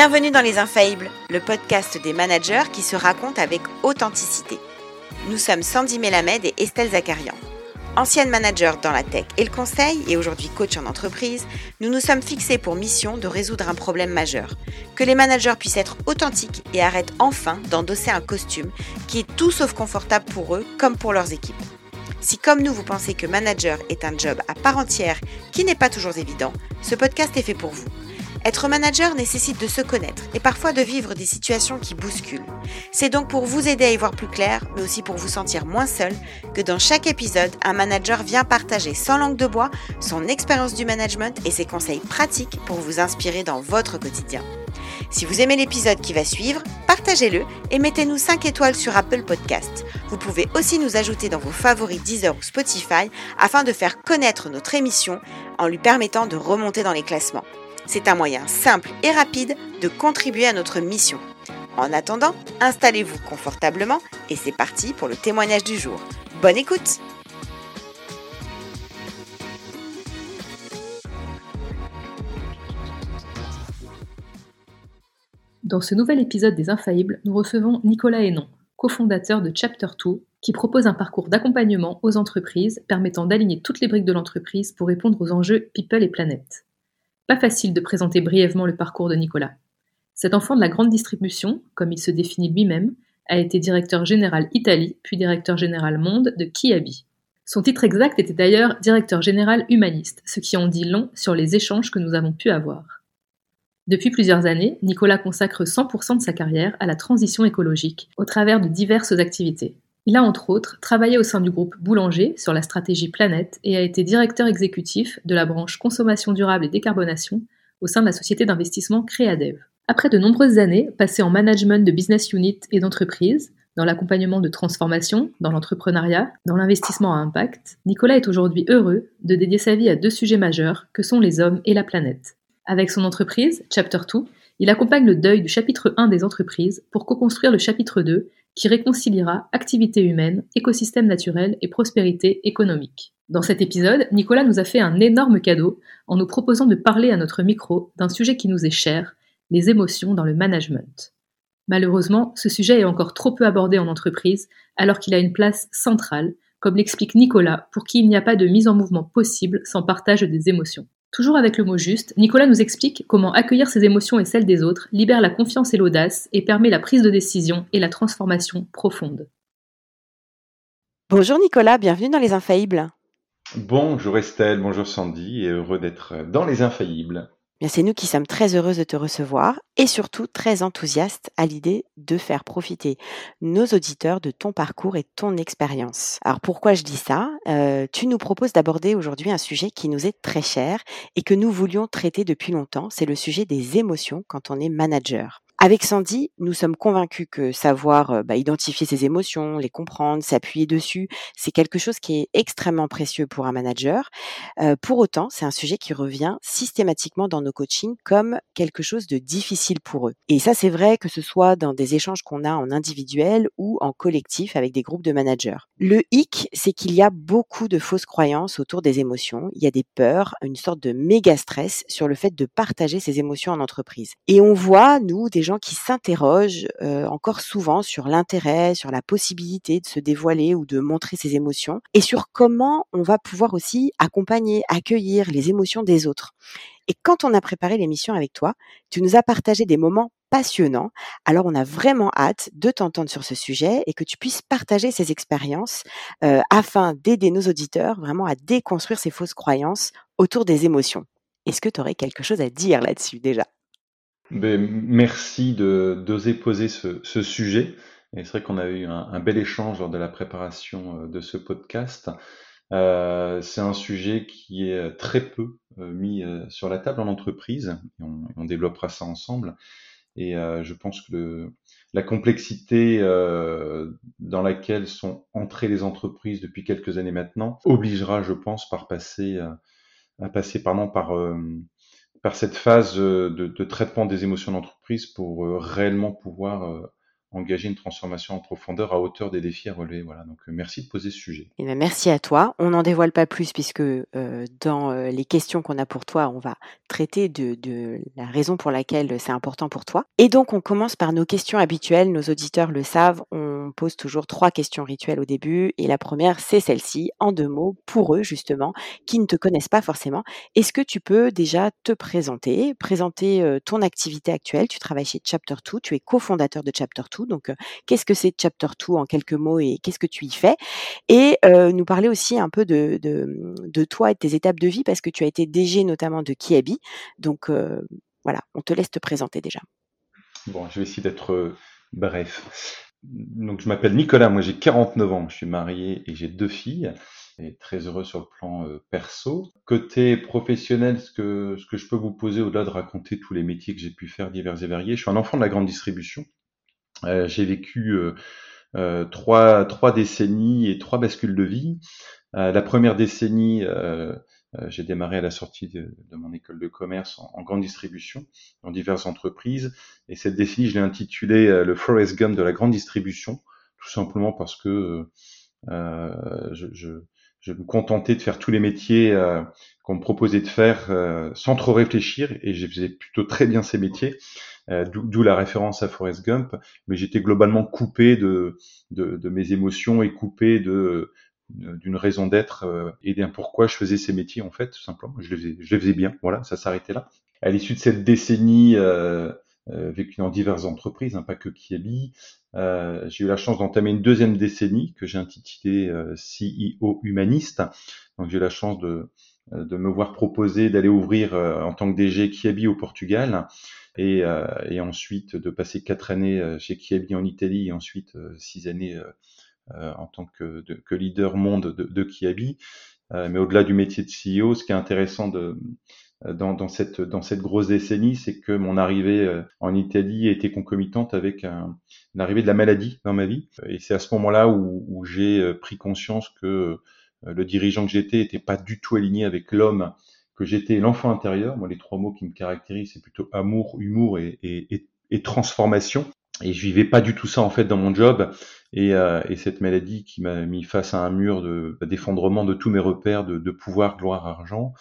Bienvenue dans Les Infaillibles, le podcast des managers qui se racontent avec authenticité. Nous sommes Sandy Melamed et Estelle Zakarian. Ancienne manager dans la tech et le conseil et aujourd'hui coach en entreprise, nous nous sommes fixés pour mission de résoudre un problème majeur. Que les managers puissent être authentiques et arrêtent enfin d'endosser un costume qui est tout sauf confortable pour eux comme pour leurs équipes. Si comme nous vous pensez que manager est un job à part entière qui n'est pas toujours évident, ce podcast est fait pour vous. Être manager nécessite de se connaître et parfois de vivre des situations qui bousculent. C'est donc pour vous aider à y voir plus clair, mais aussi pour vous sentir moins seul, que dans chaque épisode, un manager vient partager sans langue de bois son expérience du management et ses conseils pratiques pour vous inspirer dans votre quotidien. Si vous aimez l'épisode qui va suivre, partagez-le et mettez-nous 5 étoiles sur Apple Podcast. Vous pouvez aussi nous ajouter dans vos favoris Deezer ou Spotify afin de faire connaître notre émission en lui permettant de remonter dans les classements. C'est un moyen simple et rapide de contribuer à notre mission. En attendant, installez-vous confortablement et c'est parti pour le témoignage du jour. Bonne écoute Dans ce nouvel épisode des Infaillibles, nous recevons Nicolas Hénon, cofondateur de Chapter 2, qui propose un parcours d'accompagnement aux entreprises permettant d'aligner toutes les briques de l'entreprise pour répondre aux enjeux people et planète. Pas facile de présenter brièvement le parcours de Nicolas. Cet enfant de la grande distribution, comme il se définit lui-même, a été directeur général Italie, puis directeur général monde de Kiabi. Son titre exact était d'ailleurs directeur général humaniste, ce qui en dit long sur les échanges que nous avons pu avoir. Depuis plusieurs années, Nicolas consacre 100% de sa carrière à la transition écologique, au travers de diverses activités. Il a entre autres travaillé au sein du groupe Boulanger sur la stratégie Planète et a été directeur exécutif de la branche consommation durable et décarbonation au sein de la société d'investissement Créadev. Après de nombreuses années passées en management de business unit et d'entreprise, dans l'accompagnement de transformation, dans l'entrepreneuriat, dans l'investissement à impact, Nicolas est aujourd'hui heureux de dédier sa vie à deux sujets majeurs que sont les hommes et la planète. Avec son entreprise, Chapter 2, il accompagne le deuil du chapitre 1 des entreprises pour co-construire le chapitre 2 qui réconciliera activité humaine, écosystème naturel et prospérité économique. Dans cet épisode, Nicolas nous a fait un énorme cadeau en nous proposant de parler à notre micro d'un sujet qui nous est cher, les émotions dans le management. Malheureusement, ce sujet est encore trop peu abordé en entreprise, alors qu'il a une place centrale, comme l'explique Nicolas, pour qui il n'y a pas de mise en mouvement possible sans partage des émotions. Toujours avec le mot juste, Nicolas nous explique comment accueillir ses émotions et celles des autres libère la confiance et l'audace et permet la prise de décision et la transformation profonde. Bonjour Nicolas, bienvenue dans Les Infaillibles. Bonjour Estelle, bonjour Sandy et heureux d'être dans Les Infaillibles c'est nous qui sommes très heureuses de te recevoir et surtout très enthousiastes à l'idée de faire profiter nos auditeurs de ton parcours et ton expérience. Alors pourquoi je dis ça? Euh, Tu nous proposes d'aborder aujourd'hui un sujet qui nous est très cher et que nous voulions traiter depuis longtemps, c'est le sujet des émotions quand on est manager. Avec Sandy, nous sommes convaincus que savoir bah, identifier ses émotions, les comprendre, s'appuyer dessus, c'est quelque chose qui est extrêmement précieux pour un manager. Euh, pour autant, c'est un sujet qui revient systématiquement dans nos coachings comme quelque chose de difficile pour eux. Et ça, c'est vrai que ce soit dans des échanges qu'on a en individuel ou en collectif avec des groupes de managers. Le hic, c'est qu'il y a beaucoup de fausses croyances autour des émotions. Il y a des peurs, une sorte de méga stress sur le fait de partager ses émotions en entreprise. Et on voit, nous, des qui s'interrogent encore souvent sur l'intérêt, sur la possibilité de se dévoiler ou de montrer ses émotions, et sur comment on va pouvoir aussi accompagner, accueillir les émotions des autres. Et quand on a préparé l'émission avec toi, tu nous as partagé des moments passionnants. Alors on a vraiment hâte de t'entendre sur ce sujet et que tu puisses partager ces expériences afin d'aider nos auditeurs vraiment à déconstruire ces fausses croyances autour des émotions. Est-ce que tu aurais quelque chose à dire là-dessus déjà? Ben, merci d'oser poser ce, ce, sujet. Et c'est vrai qu'on a eu un, bel échange lors de la préparation euh, de ce podcast. Euh, c'est un sujet qui est très peu euh, mis sur la table en entreprise. On, on développera ça ensemble. Et je pense que le, la complexité dans laquelle sont entrées les entreprises depuis quelques années maintenant obligera, je pense, par passer, à passer pardon, par par cette phase de, de traitement des émotions d'entreprise pour réellement pouvoir engager une transformation en profondeur à hauteur des défis à relever. Voilà, donc euh, merci de poser ce sujet. Eh ben, merci à toi. On n'en dévoile pas plus puisque euh, dans euh, les questions qu'on a pour toi, on va traiter de, de la raison pour laquelle c'est important pour toi. Et donc, on commence par nos questions habituelles. Nos auditeurs le savent, on pose toujours trois questions rituelles au début. Et la première, c'est celle-ci, en deux mots, pour eux justement, qui ne te connaissent pas forcément. Est-ce que tu peux déjà te présenter, présenter ton activité actuelle Tu travailles chez Chapter 2, tu es cofondateur de Chapter 2 donc, qu'est-ce que c'est Chapter 2 en quelques mots et qu'est-ce que tu y fais? Et nous parler aussi un peu de, toi et de tes étapes de vie parce que tu as été DG notamment de Kiabi. Donc, voilà, on te laisse te présenter déjà. Bon, je vais essayer d'être bref. Donc, je m'appelle Nicolas, moi j'ai 49 ans, je suis marié et j'ai deux filles et très heureux sur le plan perso. Côté professionnel, ce que, ce que je peux vous poser au-delà de raconter tous les métiers que j'ai pu faire divers et variés, je suis un enfant de la grande distribution. Euh, j'ai vécu euh, euh, trois, trois décennies et trois bascules de vie. la première décennie, j'ai démarré à la sortie de, mon école de commerce en, grande distribution, dans diverses entreprises. Et cette décennie, je l'ai intitulée le Forest Gump de la grande distribution, tout simplement parce que je, je, je, me contentais de faire tous les métiers qu'on me proposait de faire sans trop réfléchir, et je faisais plutôt très bien ces métiers. Euh, d'où la référence à Forrest Gump, mais j'étais globalement coupé de, de, de, mes émotions et coupé de d'une raison d'être euh, et d'un pourquoi je faisais ces métiers en fait tout simplement. Je les faisais, je les faisais bien. Voilà ça s'arrêtait là. À l'issue de cette décennie euh, euh, vécue dans diverses entreprises hein, pas que Kiabi euh, j'ai eu la chance d'entamer une deuxième décennie que j'ai intitulée euh, CEO humaniste. Donc j'ai eu la chance de de me voir proposer d'aller ouvrir en tant que DG Kiabi au Portugal et, euh, et, ensuite de passer quatre années euh, chez Kiabi en Italie et ensuite euh, six années en tant que, que, leader monde de, de Kiabi. mais au-delà du métier de CEO, ce qui est intéressant de, dans, dans, cette, dans cette grosse décennie, c'est que mon arrivée en Italie a été concomitante avec l'arrivée de la maladie dans ma vie. Et c'est à ce moment-là où, où j'ai pris conscience que le dirigeant que j'étais n'était pas du tout aligné avec l'homme que j'étais l'enfant intérieur. Moi, les trois mots qui me caractérisent, c'est plutôt amour, humour et, et, et, transformation. Et je vivais pas du tout ça en fait dans mon job. Et, euh, et cette maladie qui m'a mis face à un mur de d'effondrement de tous mes repères de, de pouvoir, gloire, argent,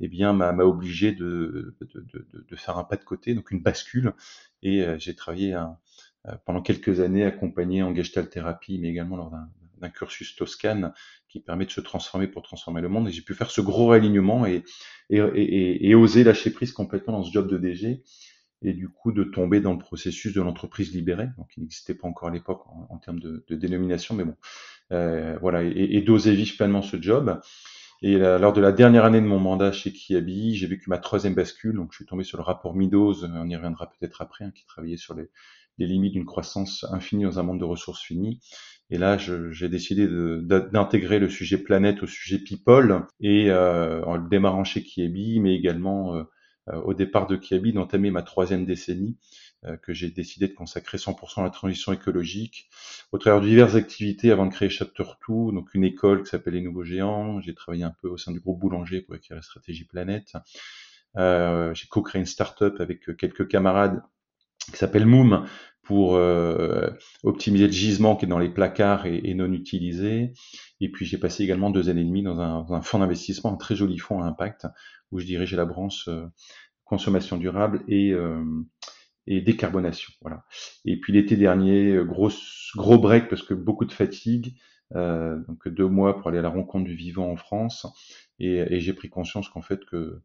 eh bien m'a obligé de, de, de, de, faire un pas de côté, donc une bascule. Et euh, j'ai travaillé un, euh, pendant quelques années accompagné en gestalt thérapie, mais également lors d'un cursus Toscane qui permet de se transformer pour transformer le monde. Et j'ai pu faire ce gros réalignement et, et, et, oser lâcher prise complètement dans ce job de DG et du coup de tomber dans le processus de l'entreprise libérée, donc il n'existait pas encore à l'époque en, termes de, dénomination, mais bon, euh, voilà, et, d'oser vivre pleinement ce job. Et lors de la dernière année de mon mandat chez Kiabi, j'ai vécu ma troisième bascule, donc je suis tombé sur le rapport Midos, on y reviendra peut-être après, hein, qui travaillait sur les limites d'une croissance infinie dans un monde de ressources finies. Et là, j'ai décidé d'intégrer le sujet planète au sujet people et euh, en le démarrant chez Kiebi, mais également euh, euh, au départ de Kiebi, d'entamer ma troisième décennie que j'ai décidé de consacrer 100% à la transition écologique au travers de diverses activités avant de créer Chapter 2, donc une école qui s'appelle Les Nouveaux Géants. J'ai travaillé un peu au sein du groupe Boulanger pour écrire la stratégie planète. J'ai co-créé une start-up avec quelques camarades qui s'appelle Moom pour euh, optimiser le gisement qui est dans les placards et, non utilisé. Et puis j'ai passé également deux années et demie dans un, dans un fonds d'investissement, un très joli fonds à impact, où je dirigeais la branche euh, consommation durable et, euh, et décarbonation. Voilà. Et puis l'été dernier, gros, gros break parce que beaucoup de fatigue. donc deux mois pour aller à la rencontre du vivant en France. Et, et j'ai pris conscience qu'en fait que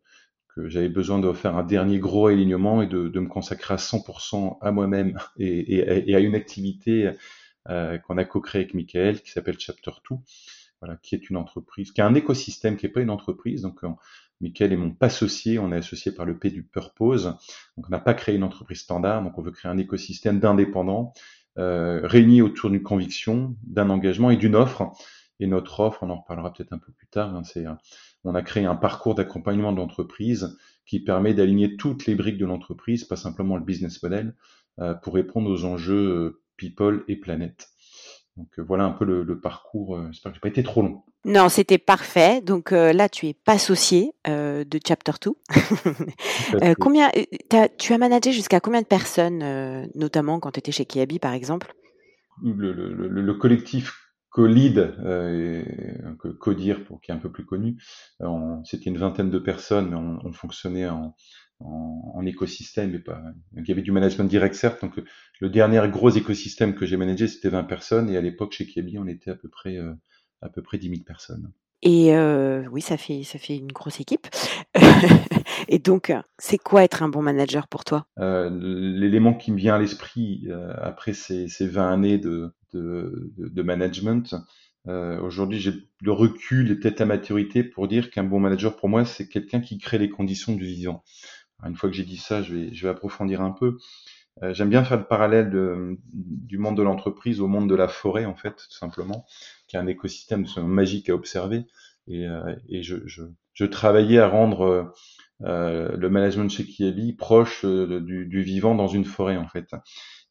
j'avais besoin de faire un dernier gros alignement et de, de me consacrer à 100% à moi-même et, et, et, à une activité euh, qu'on a co-créée avec Michael qui s'appelle Chapter 2, voilà, qui est une entreprise, qui est un écosystème, qui n'est pas une entreprise. Donc, euh, Michael est mon associé, on est associé par le P du Purpose. Donc, on n'a pas créé une entreprise standard, donc on veut créer un écosystème d'indépendants euh, réunis autour d'une conviction, d'un engagement et d'une offre. Et notre offre, on en reparlera peut-être un peu plus tard, hein, c'est on a créé un parcours d'accompagnement d'entreprise qui permet d'aligner toutes les briques de l'entreprise, pas simplement le business model, euh, pour répondre aux enjeux euh, people et planète. Donc voilà un peu le, parcours. J'espère que j'ai pas été trop long. Non, c'était parfait. Donc là, tu es pas associé de Chapter 2. combien tu as managé jusqu'à combien de personnes, notamment quand tu étais chez Kiabi, par exemple? Le, le, collectif Co-Lead, euh, Codir pour qui est un peu plus connu, c'était une vingtaine de personnes, mais on, fonctionnait en, en, écosystème et pas. il y avait du management direct certes. Donc le dernier gros écosystème que j'ai managé c'était 20 personnes et à l'époque chez Kiabi on était à peu près euh, à peu près 10 000 personnes. Et euh, oui, ça fait ça fait une grosse équipe. et donc, c'est quoi être un bon manager pour toi? Euh, L'élément qui me vient à l'esprit euh, après ces, ces 20 années de, de, de management, euh, aujourd'hui, j'ai le recul et peut-être la maturité pour dire qu'un bon manager, pour moi, c'est quelqu'un qui crée les conditions du vivant. une fois que j'ai dit ça, je vais, je vais approfondir un peu. Euh, J'aime bien faire le parallèle de, du monde de l'entreprise au monde de la forêt, en fait, tout simplement, qui est un écosystème magique à observer. Et, euh, et je, je, je, travaillais à rendre euh, le management chez Kiabi proche euh, du, du, vivant dans une forêt, en fait.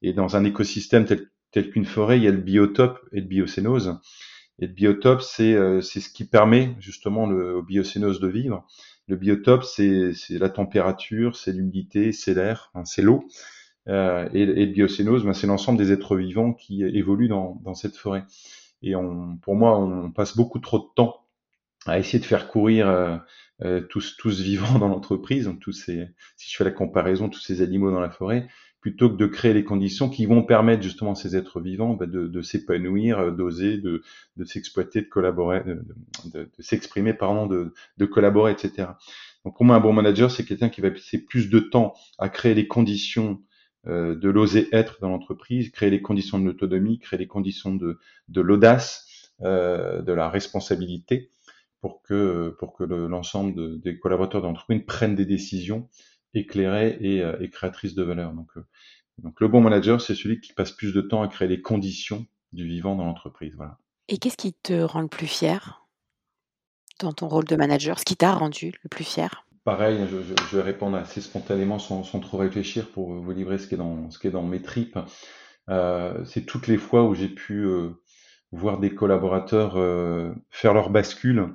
Et dans un écosystème tel, tel qu'une forêt, il y a le biotope et le biocénose. Et le biotope, c'est euh, ce qui permet justement le, au biocénose de vivre. Le biotope, c'est la température, c'est l'humidité, c'est l'air, c'est l'eau. Euh, et, le biocénose, ben, c'est l'ensemble des êtres vivants qui évoluent dans, dans cette forêt. Et on, pour moi, on passe beaucoup trop de temps à essayer de faire courir euh, euh tous, tous vivants dans l'entreprise, tous ces, si je fais la comparaison, tous ces animaux dans la forêt, plutôt que de créer les conditions qui vont permettre justement à ces êtres vivants bah, de, s'épanouir, euh, d'oser, de, de s'exploiter, de collaborer, de, s'exprimer, pardon, de, collaborer, etc. Donc pour moi, un bon manager, c'est quelqu'un qui va passer plus de temps à créer les conditions euh, de l'oser être dans l'entreprise, créer les conditions de l'autonomie, créer les conditions de, l'audace, euh, de la responsabilité, pour que pour que l'ensemble des collaborateurs de l'entreprise prennent des décisions éclairée et, euh, et créatrice de valeur. Donc, euh, donc le bon manager, c'est celui qui passe plus de temps à créer les conditions du vivant dans l'entreprise. Voilà. Et qu'est-ce qui te rend le plus fier dans ton rôle de manager? Ce qui t'a rendu le plus fier? Pareil, je, je, vais répondre assez spontanément sans, sans, trop réfléchir pour vous livrer ce qui est dans, ce qui est dans mes tripes. Euh, c'est toutes les fois où j'ai pu euh, voir des collaborateurs euh, faire leur bascule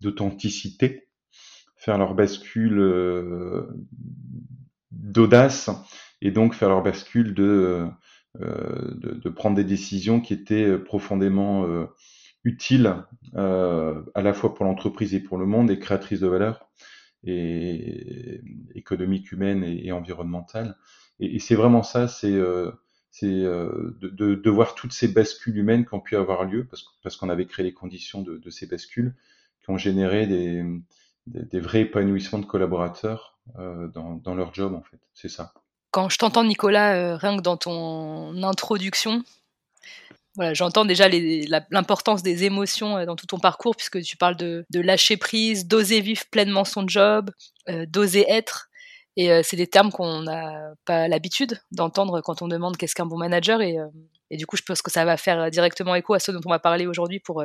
d'authenticité faire leur bascule euh, d'audace et donc faire leur bascule de, euh, de, de, prendre des décisions qui étaient profondément euh, utiles à la fois pour l'entreprise et pour le monde et créatrices de valeur et économique, humaine et, et environnementale. Et, c'est vraiment ça, c'est c'est de, de, de, voir toutes ces bascules humaines qui ont pu avoir lieu parce, parce qu'on avait créé les conditions de, de, ces bascules qui ont généré des, des, vrais épanouissements de collaborateurs euh, dans, leur job, en fait. C'est ça. Quand je t'entends, Nicolas, euh, rien que dans ton introduction, voilà, j'entends déjà l'importance des émotions euh, dans tout ton parcours, puisque tu parles de, lâcher prise, d'oser vivre pleinement son job, d'oser être. Et c'est des termes qu'on n'a pas l'habitude d'entendre quand on demande qu'est-ce qu'un bon manager. Et, et, du coup, je pense que ça va faire directement écho à ce dont on va parler aujourd'hui pour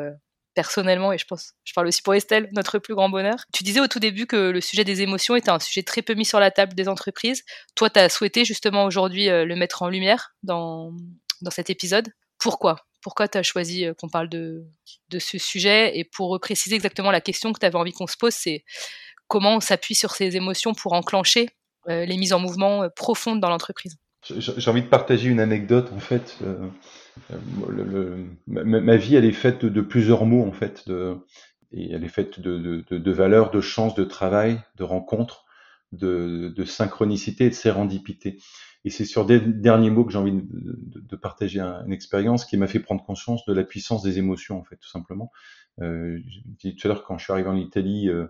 personnellement, et je pense, je parle aussi pour Estelle, notre plus grand bonheur. Tu disais au tout début que le sujet des émotions était un sujet très peu mis sur la table des entreprises. Toi, tu as souhaité justement aujourd'hui euh, le mettre en lumière dans, dans cet épisode. Pourquoi? Pourquoi tu as choisi euh, qu'on parle de, de ce sujet? Et pour préciser exactement la question que tu avais envie qu'on se pose, c'est comment on s'appuie sur ces émotions pour enclencher euh, les mises en mouvement profondes dans l'entreprise? J'ai envie de partager une anecdote en fait. Le, ma, vie, elle est faite de, plusieurs mots en fait, de, et elle est faite de, valeurs, de chances, de travail, de rencontres, de, de synchronicité et de sérendipité. Et c'est sur des derniers mots que j'ai envie de, partager une expérience qui m'a fait prendre conscience de la puissance des émotions, en fait, tout simplement. Euh, dit tout à l'heure, quand je suis arrivé en Italie, euh,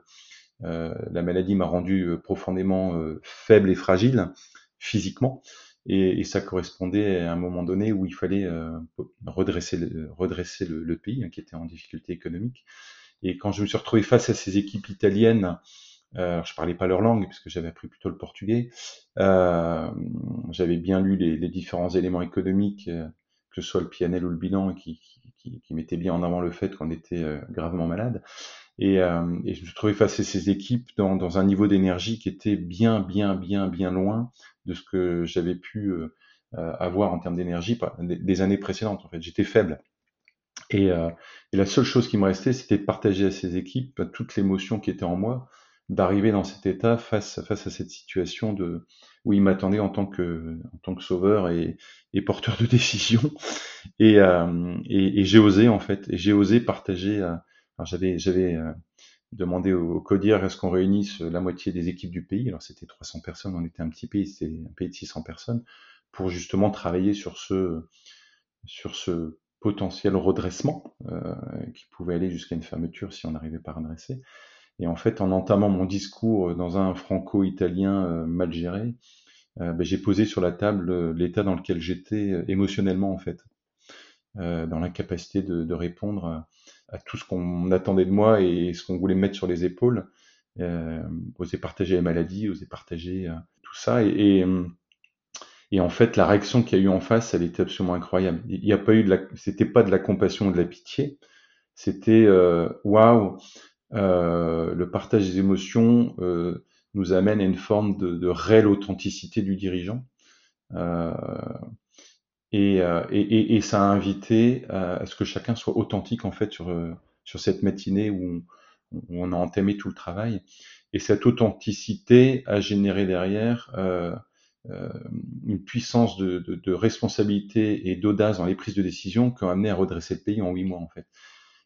euh, la maladie m'a rendu euh, profondément euh, faible et fragile physiquement. Et, et, ça correspondait à un moment donné où il fallait euh, redresser, le, redresser le, le, pays, hein, qui était en difficulté économique. Et quand je me suis retrouvé face à ces équipes italiennes, euh, je parlais pas leur langue puisque j'avais appris plutôt le portugais. Euh, j'avais bien lu les, les, différents éléments économiques, euh, que ce soit le PNL ou le bilan, qui, qui, qui mettaient bien en avant le fait qu'on était euh, gravement malade. Et, euh, et, je me suis trouvé face à ces équipes dans, dans un niveau d'énergie qui était bien, bien, bien, bien loin de ce que j'avais pu euh, avoir en termes d'énergie des, années précédentes. En fait, j'étais faible. Et, et, la seule chose qui me restait, c'était de partager à ces équipes toute l'émotion qui était en moi, d'arriver dans cet état face, face à cette situation de, où ils m'attendaient en tant que, en tant que sauveur et, et porteur de décision. Et, euh, et, et j'ai osé, en fait, et j'ai osé partager. Euh, j'avais, j'avais euh, demandé au, au CODIR est-ce qu'on réunisse la moitié des équipes du pays? Alors c'était 300 personnes, on était un petit pays, c'était un pays de 600 personnes, pour justement travailler sur ce, sur ce potentiel redressement euh, qui pouvait aller jusqu'à une fermeture si on n'arrivait pas à redresser. Et en fait, en entamant mon discours dans un franco-italien euh, mal géré, euh, ben, j'ai posé sur la table euh, l'état dans lequel j'étais émotionnellement, en fait, dans l'incapacité de, de, répondre à, tout ce qu'on attendait de moi et ce qu'on voulait mettre sur les épaules. Euh, oser partager les maladies, oser partager tout ça. Et, et, et, en fait, la réaction qu'il y a eu en face, elle était absolument incroyable. Il n'y a pas eu de la, c'était pas de la compassion ou de la pitié, c'était waouh, euh, le partage des émotions euh, nous amène à une forme de, de réelle authenticité du dirigeant. Euh, et, euh, et, et, ça a invité à ce que chacun soit authentique en fait sur, sur cette matinée où on, où on a entamé tout le travail. Et cette authenticité a généré derrière euh, euh, une puissance de, de, de responsabilité et d'audace dans les prises de décision qui ont amené à redresser le pays en huit mois en fait.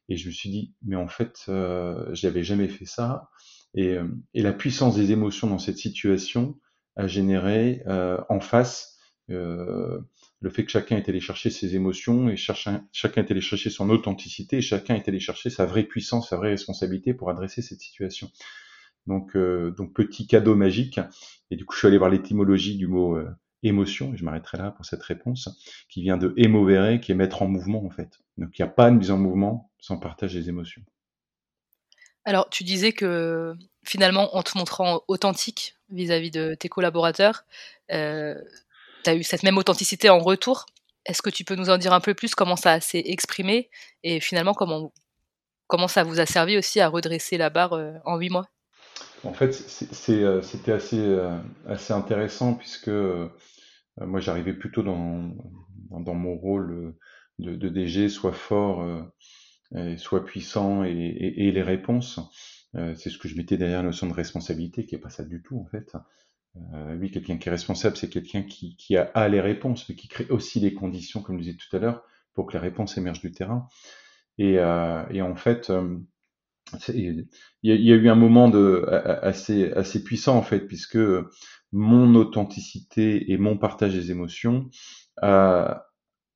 Et je me suis dit, mais en fait, euh, j'avais jamais fait ça. Et, euh, et, la puissance des émotions dans cette situation a généré euh, en face euh, le fait que chacun est allé chercher ses émotions et chacun, est allé chercher son authenticité et chacun est allé chercher sa vraie puissance, sa vraie responsabilité pour adresser cette situation. Donc, euh, donc petit cadeau magique. Et du coup, je suis allé voir l'étymologie du mot euh, émotion, et je m'arrêterai là pour cette réponse, qui vient de émovere, qui est mettre en mouvement en fait. Donc il n'y a pas de mise en mouvement sans partage des émotions. Alors tu disais que finalement en te montrant authentique vis-à-vis de tes collaborateurs, euh, tu as eu cette même authenticité en retour. Est-ce que tu peux nous en dire un peu plus comment ça s'est exprimé et finalement comment, ça vous a servi aussi à redresser la barre euh, en huit mois? En fait, euh, c'était assez, assez intéressant puisque euh, moi, j'arrivais plutôt dans, mon rôle de, DG, soit fort, euh, soit puissant, et, et, les réponses. Euh, c'est ce que je mettais derrière la notion de responsabilité, qui est pas ça du tout en fait. Euh, oui, quelqu'un qui est responsable, c'est quelqu'un qui, qui a, a, les réponses, mais qui crée aussi les conditions, comme je disais tout à l'heure, pour que les réponses émergent du terrain. Et, euh, et en fait, euh, il y, a, eu un moment de, assez, assez puissant en fait, puisque mon authenticité et mon partage des émotions, euh,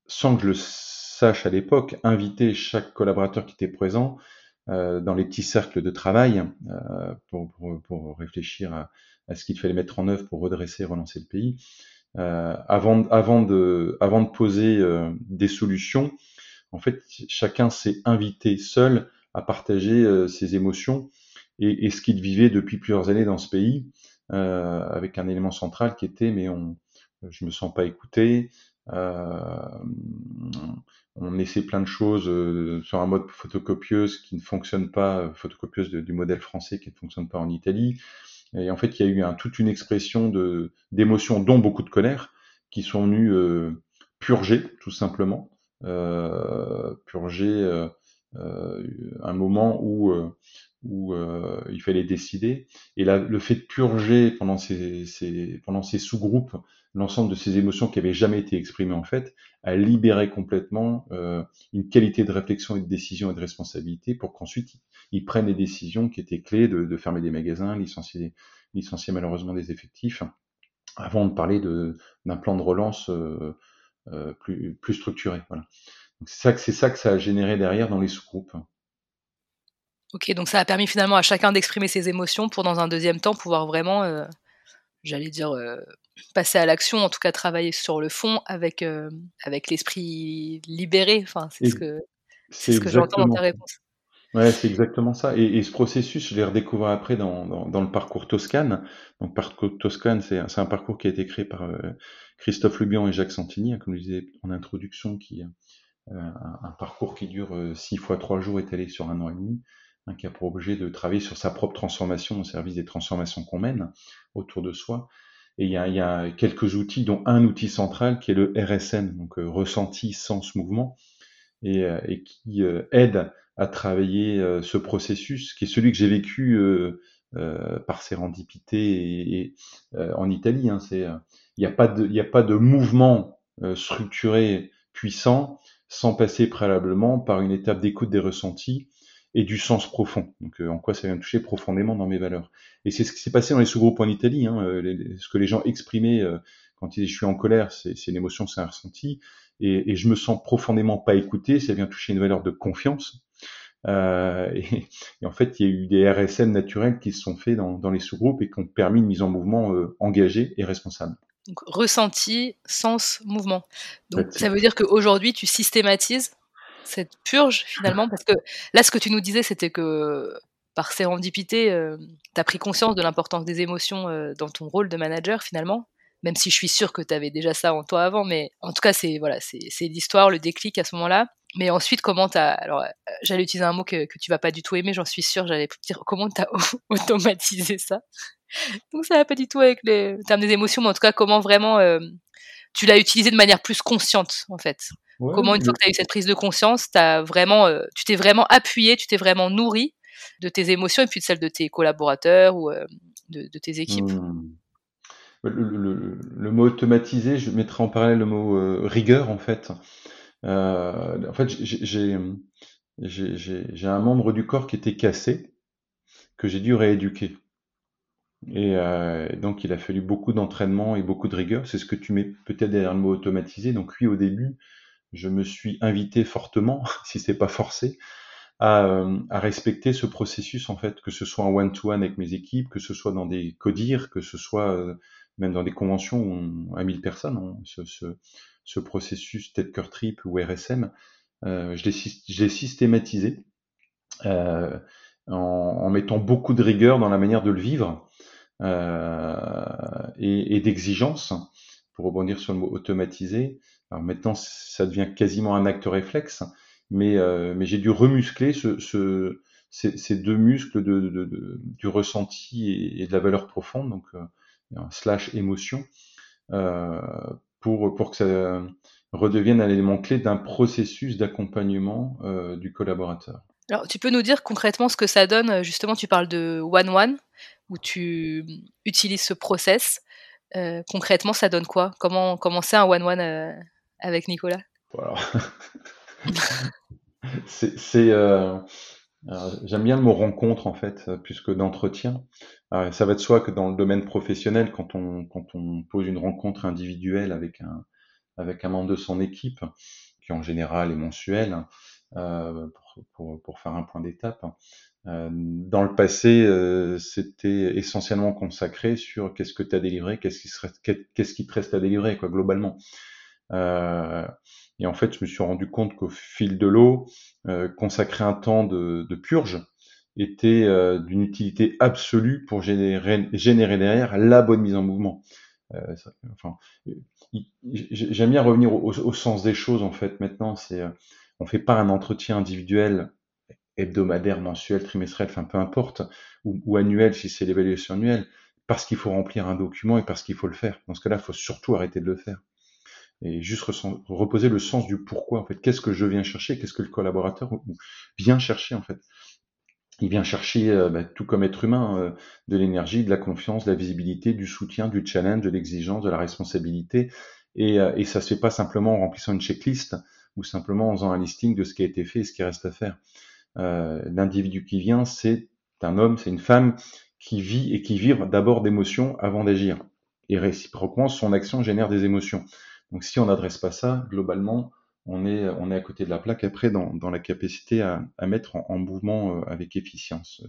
sans que je le sache à l'époque, inviter chaque collaborateur qui était présent dans les petits cercles de travail euh, pour, pour, pour, réfléchir à, à ce qu'il fallait mettre en œuvre pour redresser et relancer le pays. Euh, avant, avant, de, avant de poser euh, des solutions, en fait, chacun s'est invité seul à partager euh, ses émotions et, et ce qu'il vivait depuis plusieurs années dans ce pays euh, avec un élément central qui était mais on, je me sens pas écouté. Euh, on essaie plein de choses euh, sur un mode photocopieuse qui ne fonctionne pas, euh, photocopieuse du modèle français qui ne fonctionne pas en Italie. Et en fait, il y a eu un, toute une expression de d'émotions, dont beaucoup de colère, qui sont venues euh, purger, tout simplement, euh, purger un moment où où euh, il fallait décider. Et le fait de purger pendant ces, ces pendant ces sous-groupes l'ensemble de ces émotions qui avaient jamais été exprimées en fait, a libéré complètement euh, une qualité de réflexion et de décision et de responsabilité pour qu'ensuite ils prennent les décisions qui étaient clés de, de fermer des magasins, licencier, licencier malheureusement des effectifs, avant de parler d'un plan de relance euh, euh, plus, plus structuré. Voilà. C'est ça, que, ça que ça a généré derrière dans les sous-groupes. Ok, donc ça a permis finalement à chacun d'exprimer ses émotions pour dans un deuxième temps pouvoir vraiment, euh, j'allais dire, euh, passer à l'action, en tout cas travailler sur le fond avec, euh, avec l'esprit libéré. Enfin, c'est ce que, c'est ce que j'entends dans ta réponse. Ouais, c'est exactement ça. Et, et, ce processus, je l'ai redécouvert après dans, dans, dans, le parcours Toscane. Donc, parcours Toscane, c'est un parcours qui a été créé par Christophe Lubian et Jacques Santini, hein, comme je disais en introduction, qui un, un, parcours qui dure six fois trois jours étalé sur un an et demi hein, qui a pour objet de travailler sur sa propre transformation au service des transformations qu'on mène autour de soi. Et il y, a, y a, quelques outils, dont un outil central qui est le RSN, donc euh, ressenti, sens, mouvement, et, et qui aide à travailler ce processus, qui est celui que j'ai vécu par sérendipité et, en Italie. Hein, c'est il n'y a pas il a pas de mouvement structuré puissant sans passer préalablement par une étape d'écoute des ressentis et du sens profond. Donc, en quoi ça vient toucher profondément dans mes valeurs. Et c'est ce qui s'est passé dans les sous-groupes en Italie. Hein, ce que les gens exprimaient quand ils disent je suis en colère, c'est une émotion, c'est un ressenti. Et, et, je me sens profondément pas écouté, ça vient toucher une valeur de confiance. Euh, et, en fait, il y a eu des RSM naturels qui se sont faits dans, dans les sous-groupes et qui ont permis une mise en mouvement euh, engagée et responsable. Donc, ressenti, sens, mouvement. Donc, ça veut dire qu'aujourd'hui, tu systématises cette purge finalement, parce que là, ce que tu nous disais, c'était que par sérendipité, euh, tu as pris conscience de l'importance des émotions euh, dans ton rôle de manager finalement même si je suis sûre que tu avais déjà ça en toi avant, mais en tout cas, c'est voilà, c'est l'histoire, le déclic à ce moment-là. Mais ensuite, comment t'as, alors, euh, j'allais utiliser un mot que, que tu vas pas du tout aimer, j'en suis sûre, j'allais dire comment t'as automatisé ça? Donc ça va pas du tout avec les termes des émotions, mais en tout cas, comment vraiment euh, tu l'as utilisé de manière plus consciente, en fait. comment une fois que tu as eu cette prise de conscience, as vraiment, euh, tu t'es vraiment appuyé, tu t'es vraiment nourri de tes émotions et puis de celles de tes collaborateurs ou de, de, tes équipes. Mmh le, mot automatisé, je mettrai en parallèle le mot euh, rigueur en fait. Euh, en fait, j'ai un membre du corps qui était cassé, que j'ai dû rééduquer. Et euh, donc, il a fallu beaucoup d'entraînement et beaucoup de rigueur. C'est ce que tu mets peut-être derrière le mot automatisé. Donc, oui, au début, je me suis invité fortement, si c'est pas forcé, à, à, respecter ce processus en fait, que ce soit en one-to-one avec mes équipes, que ce soit dans des codires, que ce soit même dans des conventions à 1000 personnes, hein, ce, ce, ce, processus tête cœur trip ou RSM, euh, je l'ai systématisé euh, en, en, mettant beaucoup de rigueur dans la manière de le vivre euh, et, et d'exigence. Pour rebondir sur le mot automatisé, alors maintenant ça devient quasiment un acte réflexe, mais, euh, mais j'ai dû remuscler ce, ce, ces, deux muscles de, du ressenti et, de la valeur profonde. Donc euh, slash émotion, euh, pour, pour que ça redevienne un élément clé d'un processus d'accompagnement euh, du collaborateur. Alors, tu peux nous dire concrètement ce que ça donne Justement, tu parles de one-one, où tu utilises ce process. Euh, concrètement, ça donne quoi? Comment c'est un one-one euh, avec Nicolas? C'est euh, J'aime bien le mot rencontre en fait, euh, plus que d'entretien. ça va de soi que dans le domaine professionnel, quand on, quand on pose une rencontre individuelle avec un, avec un membre de son équipe, qui en général est mensuel, euh, pour, pour, faire un point d'étape, dans le passé, euh, c'était essentiellement consacré sur qu'est-ce que tu as délivré, qu'est-ce qui, qu'est-ce qui te reste à délivrer, quoi, globalement. Euh, et en fait, je me suis rendu compte qu'au fil de l'eau, euh, consacrer un temps de, de purge était euh, d'une utilité absolue pour générer, générer derrière la bonne mise en mouvement. Euh, enfin, j'aime bien revenir au, au, sens des choses en fait. Maintenant, c'est on fait pas un entretien individuel hebdomadaire, mensuel, trimestriel, enfin peu importe, ou, annuel si c'est l'évaluation annuelle, parce qu'il faut remplir un document et parce qu'il faut le faire. Dans ce cas-là, il faut surtout arrêter de le faire. Et juste reposer le sens du pourquoi en fait. Qu'est-ce que je viens chercher? Qu'est-ce que le collaborateur vient chercher en fait? Il vient chercher euh, bah, tout comme être humain euh, de l'énergie de la confiance de la visibilité du soutien du challenge de l'exigence de la responsabilité. Et, euh, et ça se fait pas simplement en remplissant une checklist ou simplement en faisant un listing de ce qui a été fait et ce qui reste à faire l'individu qui vient c'est un homme c'est une femme qui vit et qui vit d'abord d'émotions avant d'agir et réciproquement son action génère des émotions donc si on n'adresse pas ça, globalement, on est, on est à côté de la plaque après dans, dans la capacité à, à mettre en, en, mouvement euh, avec efficience.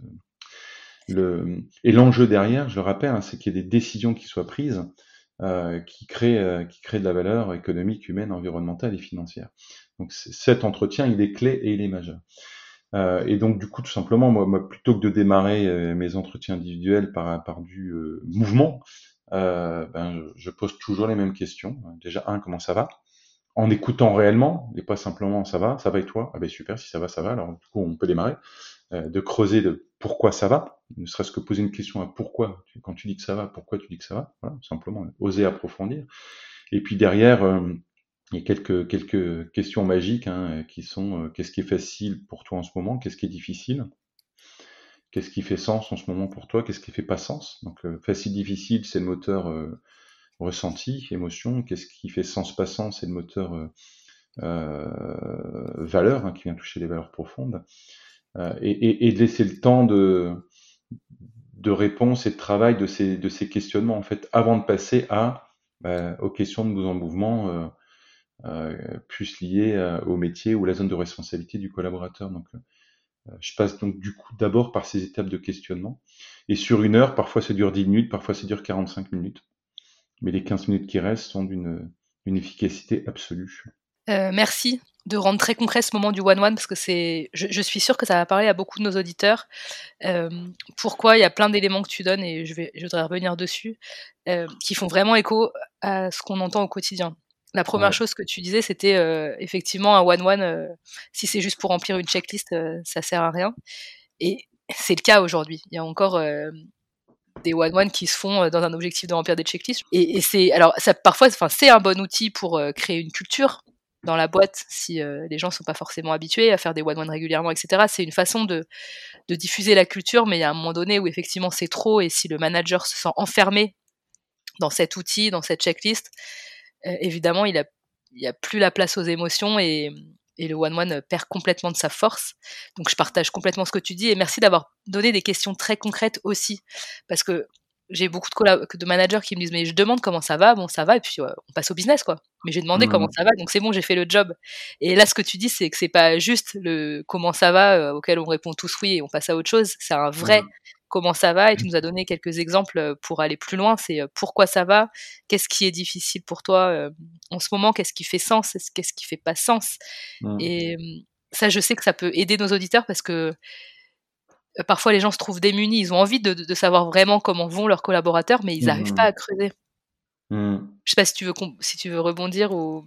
Le, et l'enjeu derrière, je le rappelle, hein, c'est qu'il y ait des décisions qui soient prises euh, qui, créent, euh, qui créent de la valeur économique, humaine, environnementale et financière. Donc cet entretien, il est clé et il est majeur. Euh, et donc du coup, tout simplement, moi, moi plutôt que de démarrer euh, mes entretiens individuels par, par du mouvement, euh, ben, je pose toujours les mêmes questions. Déjà, un, comment ça va? En écoutant réellement, et pas simplement ça va, ça va et toi? Ah ben super, si ça va, ça va. Alors du coup, on peut démarrer. Euh, de creuser de pourquoi ça va, ne serait-ce que poser une question à pourquoi. Quand tu dis que ça va, pourquoi tu dis que ça va Voilà, simplement oser approfondir. Et puis derrière, euh, il y a quelques, quelques questions magiques hein, qui sont qu'est-ce qui est facile pour toi en ce moment, qu'est-ce qui est difficile, qu'est-ce qui fait sens en ce moment pour toi, qu'est-ce qui fait pas sens? Donc facile, difficile, c'est le moteur ressenti, émotion. Qu'est-ce qui fait sens, pas sens, c'est le moteur valeur, hein, qui vient toucher les valeurs profondes. Et, et, et, de laisser le temps de, de réponse et de travail de ces, de ces questionnements, en fait, avant de passer à, bah, aux questions de mise en mouvement euh, euh, plus liées euh, au métier ou la zone de responsabilité du collaborateur. Donc, euh, je passe donc du coup d'abord par ces étapes de questionnement. Et sur une heure, parfois ça dure 10 minutes, parfois ça dure 45 minutes. Mais les 15 minutes qui restent sont d'une efficacité absolue. Euh, merci de rendre très concret ce moment du one-one parce que c'est, je, suis sûre que ça va parler à beaucoup de nos auditeurs. Euh, pourquoi il y a plein d'éléments que tu donnes et je vais, je voudrais revenir dessus, euh, qui font vraiment écho à ce qu'on entend au quotidien. La première chose que tu disais, c'était effectivement un one-one. si c'est juste pour remplir une checklist, ça sert à rien. Et c'est le cas aujourd'hui. Il y a encore des one-one qui se font dans un objectif de remplir des checklists. Et, et c'est alors ça parfois, enfin c'est un bon outil pour créer une culture dans la boîte si euh, les gens sont pas forcément habitués à faire des one-one régulièrement, etc. C'est une façon de, de diffuser la culture, mais il y a un moment donné où effectivement c'est trop et si le manager se sent enfermé dans cet outil, dans cette checklist, euh, évidemment il a, il a plus la place aux émotions et, et le one-one perd complètement de sa force. Donc je partage complètement ce que tu dis et merci d'avoir donné des questions très concrètes aussi parce que j'ai beaucoup de, de managers qui me disent mais je demande comment ça va, bon ça va et puis on passe au business quoi. Mais j'ai demandé comment mmh. ça va donc c'est bon j'ai fait le job. Et là ce que tu dis c'est que c'est pas juste le comment ça va euh, auquel on répond tous oui et on passe à autre chose, c'est un vrai mmh. Comment ça va et tu nous as donné quelques exemples euh, pour aller plus loin. C'est euh, pourquoi ça va, qu'est-ce qui est difficile pour toi en ce moment, qu'est-ce qui fait sens, qu'est-ce qui fait pas sens. Mmh. Et ça je sais que ça peut aider nos auditeurs parce que euh, parfois les gens se trouvent démunis, ils ont envie de, savoir vraiment comment vont leurs collaborateurs, mais ils n'arrivent pas à creuser. Mmh. Je sais pas si tu veux, si tu veux rebondir ou.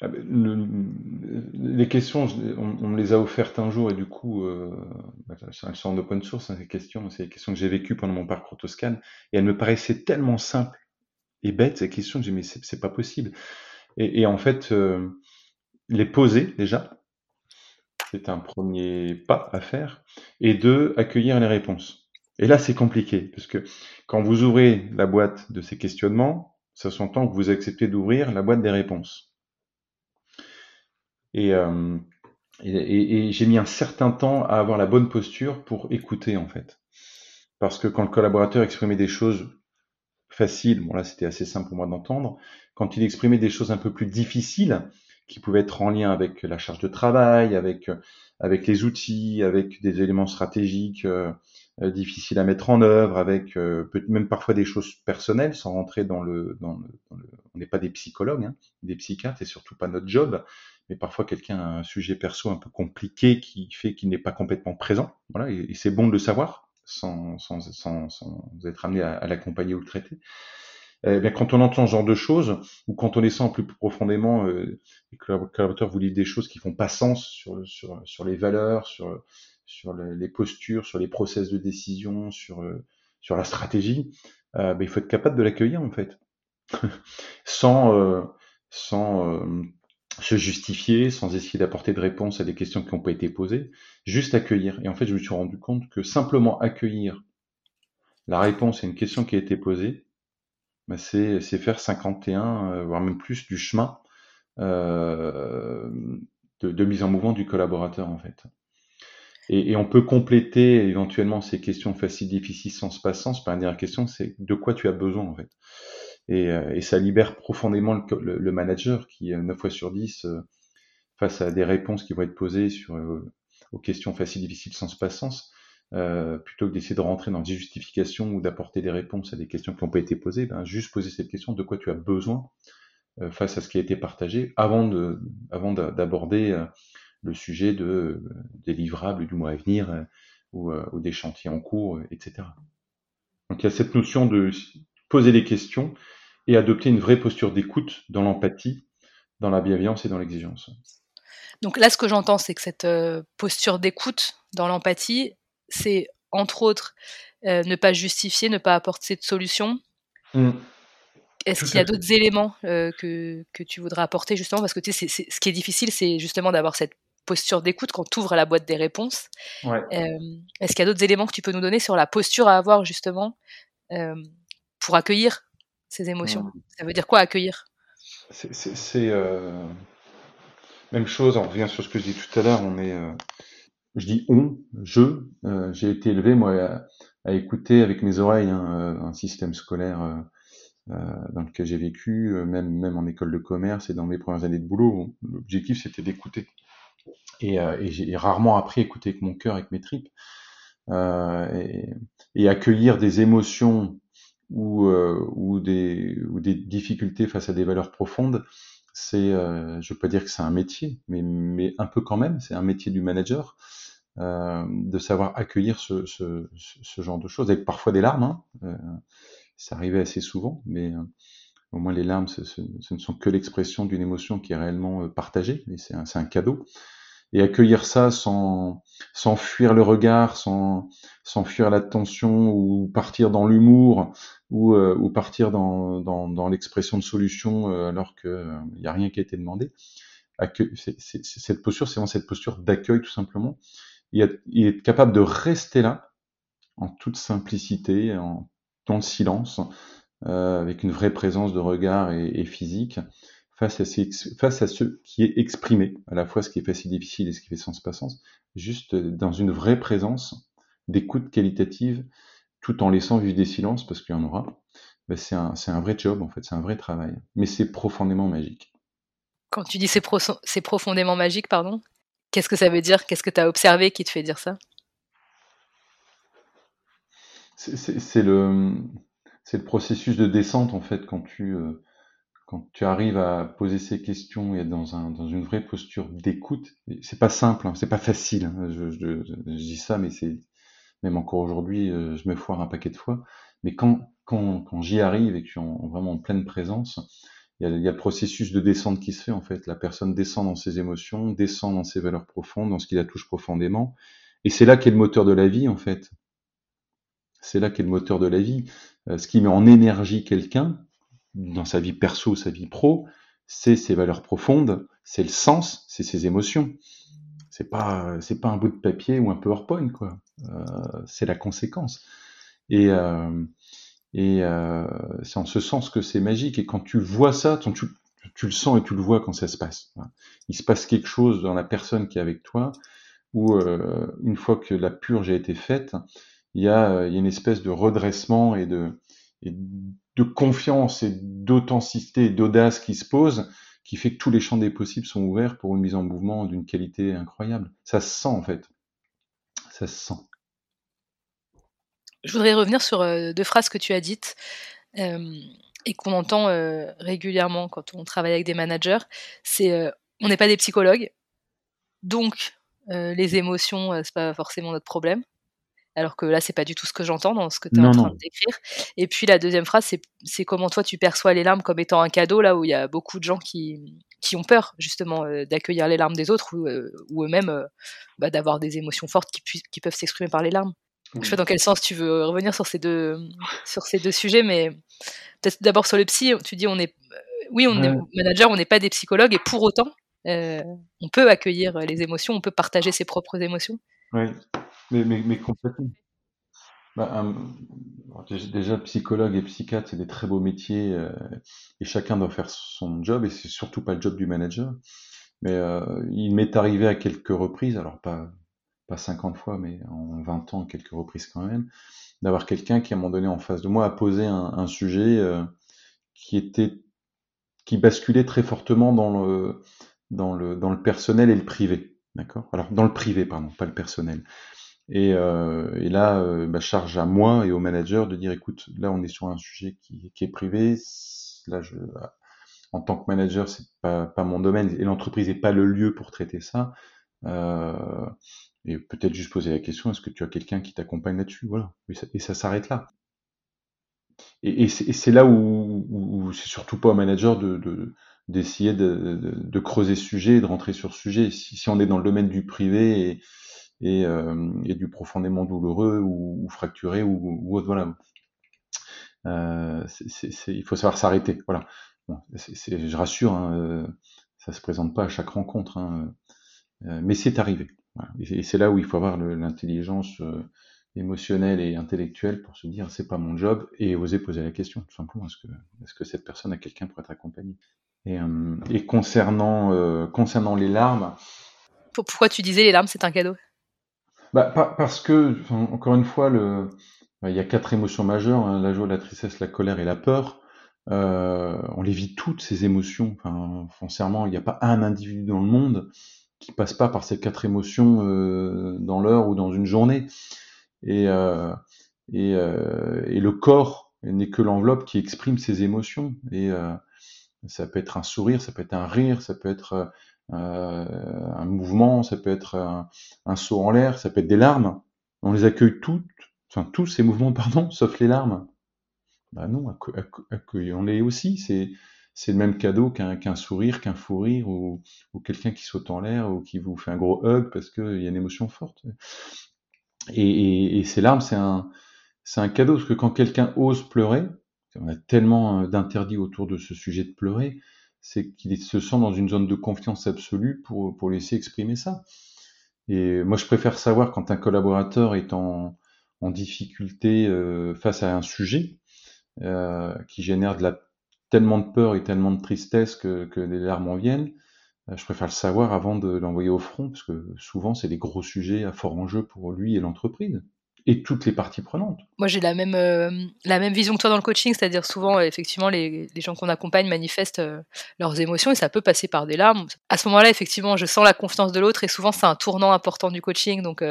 Ah, les questions, on, me les a offertes un jour et du coup, elles sont en open source, hein, ces questions. C'est des questions que j'ai vécues pendant mon parcours Toscane et elles me paraissaient tellement simples et bêtes, ces questions, j'ai dit mais c'est pas possible. Et, en fait, euh, les poser déjà, c'est un premier pas à faire. Et deux, accueillir les réponses. Et là, c'est compliqué, parce que quand vous ouvrez la boîte de ces questionnements, ça s'entend que vous acceptez d'ouvrir la boîte des réponses. Et, euh, et, j'ai mis un certain temps à avoir la bonne posture pour écouter, en fait. Parce que quand le collaborateur exprimait des choses faciles, bon là c'était assez simple pour moi d'entendre, quand il exprimait des choses un peu plus difficiles, qui pouvaient être en lien avec la charge de travail, avec avec les outils, avec des éléments stratégiques euh, difficiles à mettre en œuvre, avec euh, même parfois des choses personnelles, sans rentrer dans le, dans le, on n'est pas des psychologues, hein, des psychiatres, et surtout pas notre job, mais parfois quelqu'un a un sujet perso un peu compliqué qui fait qu'il n'est pas complètement présent, voilà, et, c'est bon de le savoir, sans, sans, sans, sans être amené à, à l'accompagner ou le traiter. Eh quand on entend ce genre de choses, ou quand on les sent plus profondément, euh, les collaborateurs vous livrent des choses qui font pas sens sur, sur, sur les valeurs, sur, sur les postures, sur les process de décision, sur, euh, sur la stratégie, euh, ben, il faut être capable de l'accueillir en fait, sans, euh, sans se justifier, sans essayer d'apporter de réponse à des questions qui n'ont pas été posées, juste accueillir. Et en fait, je me suis rendu compte que simplement accueillir la réponse à une question qui a été posée, bah, c'est faire 51, euh, voire même plus du chemin euh, de, mise en mouvement du collaborateur en fait. Et, on peut compléter éventuellement ces questions faciles, difficiles, sans pas sens par une dernière question, c'est de quoi tu as besoin en fait. Et, euh, ça libère profondément le, manager qui, 9 fois sur 10, face à des réponses qui vont être posées sur, aux questions faciles, difficiles, sans pas sens, euh, plutôt que d'essayer de rentrer dans des justifications ou d'apporter des réponses à des questions qui n'ont pas été posées, ben, juste poser cette question de quoi tu as besoin euh, face à ce qui a été partagé avant de, avant d'aborder euh, le sujet de des livrables du mois à venir ou, des chantiers en cours, etc. Donc il y a cette notion de poser des questions et adopter une vraie posture d'écoute dans l'empathie, dans la bienveillance et dans l'exigence. Donc là, ce que j'entends, c'est que cette posture d'écoute dans l'empathie, c'est entre autres euh, ne pas justifier, ne pas apporter de solution. Mm. est-ce qu'il y a d'autres éléments que, que tu voudrais apporter justement? Parce que tu sais, ce qui est difficile, c'est justement d'avoir cette posture d'écoute quand tu ouvres la boîte des réponses. est-ce qu'il y a d'autres éléments que tu peux nous donner sur la posture à avoir justement pour accueillir ces émotions mmh. Ça veut dire quoi accueillir? C'est même chose, on revient sur ce que je dis tout à l'heure, on est, je dis on, je, j'ai été élevé moi à, écouter avec mes oreilles hein, un système scolaire euh, dans lequel j'ai vécu, euh, même, même en école de commerce et dans mes premières années de boulot. L'objectif, c'était d'écouter. Et, euh, et j'ai rarement appris à écouter avec mon cœur, avec mes tripes. Et, et, accueillir des émotions ou, ou, des, ou des difficultés face à des valeurs profondes, c'est, euh, je veux pas dire que c'est un métier, mais, mais un peu quand même, c'est un métier du manager, euh, de savoir accueillir ce, ce, ce, genre de choses, avec parfois des larmes. Hein, euh, ça arrivait assez souvent, mais euh, au moins les larmes, ce, ce, ne sont que l'expression d'une émotion qui est réellement euh, partagée, et c'est un, un, cadeau. Et accueillir ça sans, sans fuir le regard, sans, sans fuir l'attention, ou partir dans l'humour, ou, euh, ou partir dans, dans, dans l'expression de solution alors qu'il n'y a rien qui a été demandé. c'est, c'est, cette posture, c'est vraiment cette posture d'accueil tout simplement. Et être capable de rester là, en toute simplicité, en dans le silence, euh, avec une vraie présence de regard et, et physique, face à, ces, face à ce qui est exprimé, à la fois ce qui est facile difficile et ce qui fait sens pas sens, juste dans une vraie présence d'écoute qualitative, tout en laissant vivre des silences, parce qu'il y en aura, ben c'est un, un, vrai job en fait, c'est un vrai travail, mais c'est profondément magique. Quand tu dis c'est, pro c'est profondément magique, pardon, qu'est-ce que ça veut dire? Qu'est-ce que tu as observé qui te fait dire ça? C'est le, c'est le processus de descente en fait quand tu, euh, quand tu arrives à poser ces questions et être dans, un, dans une vraie posture d'écoute. C'est pas simple, hein, c'est pas facile. Hein, je, je, je, dis ça, mais c'est même encore aujourd'hui, euh, je me foire un paquet de fois. Mais quand, quand, quand j'y arrive et que je suis en, vraiment en pleine présence, il y, a, il y, a, le processus de descente qui se fait en fait. La personne descend dans ses émotions, descend dans ses valeurs profondes, dans ce qui la touche profondément. Et c'est là qu'est le moteur de la vie en fait. C'est là qu'est le moteur de la vie. Euh, ce qui met en énergie quelqu'un, dans sa vie perso, sa vie pro, c'est ses valeurs profondes, c'est le sens, c'est ses émotions. C'est pas, c'est pas un bout de papier ou un PowerPoint, quoi. Euh, c'est la conséquence. Et, euh, et euh, c'est en ce sens que c'est magique. Et quand tu vois ça, tu, tu, le sens et tu le vois quand ça se passe. Il se passe quelque chose dans la personne qui est avec toi, où euh, une fois que la purge a été faite, il y a, il y a une espèce de redressement et de, et de confiance et d'authenticité et d'audace qui se pose, qui fait que tous les champs des possibles sont ouverts pour une mise en mouvement d'une qualité incroyable. Ça se sent en fait. Ça se sent. Je voudrais revenir sur euh, deux phrases que tu as dites euh, et qu'on entend euh, régulièrement quand on travaille avec des managers. C'est on n'est pas des psychologues, donc les émotions, c'est pas forcément notre problème alors que là c'est pas du tout ce que j'entends dans ce que tu es en train de décrire. Et puis la deuxième phrase c'est comment toi tu perçois les larmes comme étant un cadeau là où il y a beaucoup de gens qui qui ont peur justement euh, d'accueillir les larmes des autres ou, euh, ou eux-mêmes euh, bah, d'avoir des émotions fortes qui, qui peuvent s'exprimer par les larmes. Oui. Je sais dans quel sens tu veux revenir sur ces deux sur ces deux sujets, mais peut-être d'abord sur le psy. Tu dis on est oui on ouais. est manager, on n'est pas des psychologues et pour autant on peut accueillir les émotions, on peut partager ses propres émotions. Oui, mais, mais, mais complètement. Bah, déjà, psychologue et psychiatre, c'est des très beaux métiers euh, et chacun doit faire son job et c'est surtout pas le job du manager. Mais euh, il m'est arrivé à quelques reprises, alors pas, pas 50 fois, mais en 20 ans, quelques reprises quand même, d'avoir quelqu'un qui, à un moment donné, en face de moi, a posé un, un sujet euh, qui était qui basculait très fortement dans le, dans le, dans le personnel et le privé. D'accord? Alors, dans le privé, pardon, pas le personnel. Et, euh, et là, euh, bah, charge à moi et au manager de dire, écoute, là, on est sur un sujet qui, qui est privé. Là, je, en tant que manager, c'est pas, pas mon domaine et l'entreprise n'est pas le lieu pour traiter ça. Euh, et peut-être juste poser la question, est-ce que tu as quelqu'un qui t'accompagne là-dessus? Voilà. Et ça, s'arrête là. Et, et c'est là où, où c'est surtout pas au manager de, de d'essayer de, de, de, creuser ce sujet et de rentrer sur ce sujet. Si, si on est dans le domaine du privé et, euh, et du profondément douloureux ou, fracturé ou, autre, voilà. il faut savoir s'arrêter. Voilà. je rassure, hein, ça se présente pas à chaque rencontre, hein, mais c'est arrivé. Et c'est là où il faut avoir l'intelligence émotionnelle et intellectuelle pour se dire c'est pas mon job et oser poser la question tout simplement est-ce que cette personne a quelqu'un pour être accompagné et, euh, euh, concernant les larmes pourquoi tu disais les larmes c'est un cadeau? Bah, parce que encore une fois le bah, il y a quatre émotions majeures hein, la joie la tristesse la colère et la peur. Euh, on les vit toutes ces émotions. Enfin foncièrement il n'y a pas un individu dans le monde qui passe pas par ces quatre émotions euh, dans l'heure ou dans une journée. Et, euh, et, euh, et, le corps n'est que l'enveloppe qui exprime ses émotions. Et euh, ça peut être un sourire, ça peut être un rire, ça peut être un mouvement, ça peut être un, saut en l'air, ça peut être des larmes. On les accueille toutes, enfin tous ces mouvements, pardon, sauf les larmes. Bah non, accueillons-les aussi. C'est le même cadeau qu'un sourire, qu'un fou rire ou, ou quelqu'un qui saute en l'air ou qui vous fait un gros hug parce qu'il y a une émotion forte. Et, et, ces larmes, c'est un, un cadeau, parce que quand quelqu'un ose pleurer, on a tellement euh, d'interdits autour de ce sujet de pleurer, c'est qu'il se sent dans une zone de confiance absolue pour, pour laisser exprimer ça. Et moi, je préfère savoir quand un collaborateur est en, en difficulté euh, face à un sujet euh, qui génère de la, tellement de peur et tellement de tristesse que, que les larmes en viennent, euh, je préfère le savoir avant de l'envoyer au front, parce que souvent, c'est des gros sujets à fort enjeu pour lui et l'entreprise et toutes les parties prenantes. Moi, j'ai la même, euh, la même vision que toi dans le coaching, c'est-à-dire souvent, effectivement, les, les gens qu'on accompagne manifestent euh, leurs émotions et ça peut passer par des larmes. À ce moment-là, effectivement, je sens la confiance de l'autre et souvent, c'est un tournant important du coaching. Donc,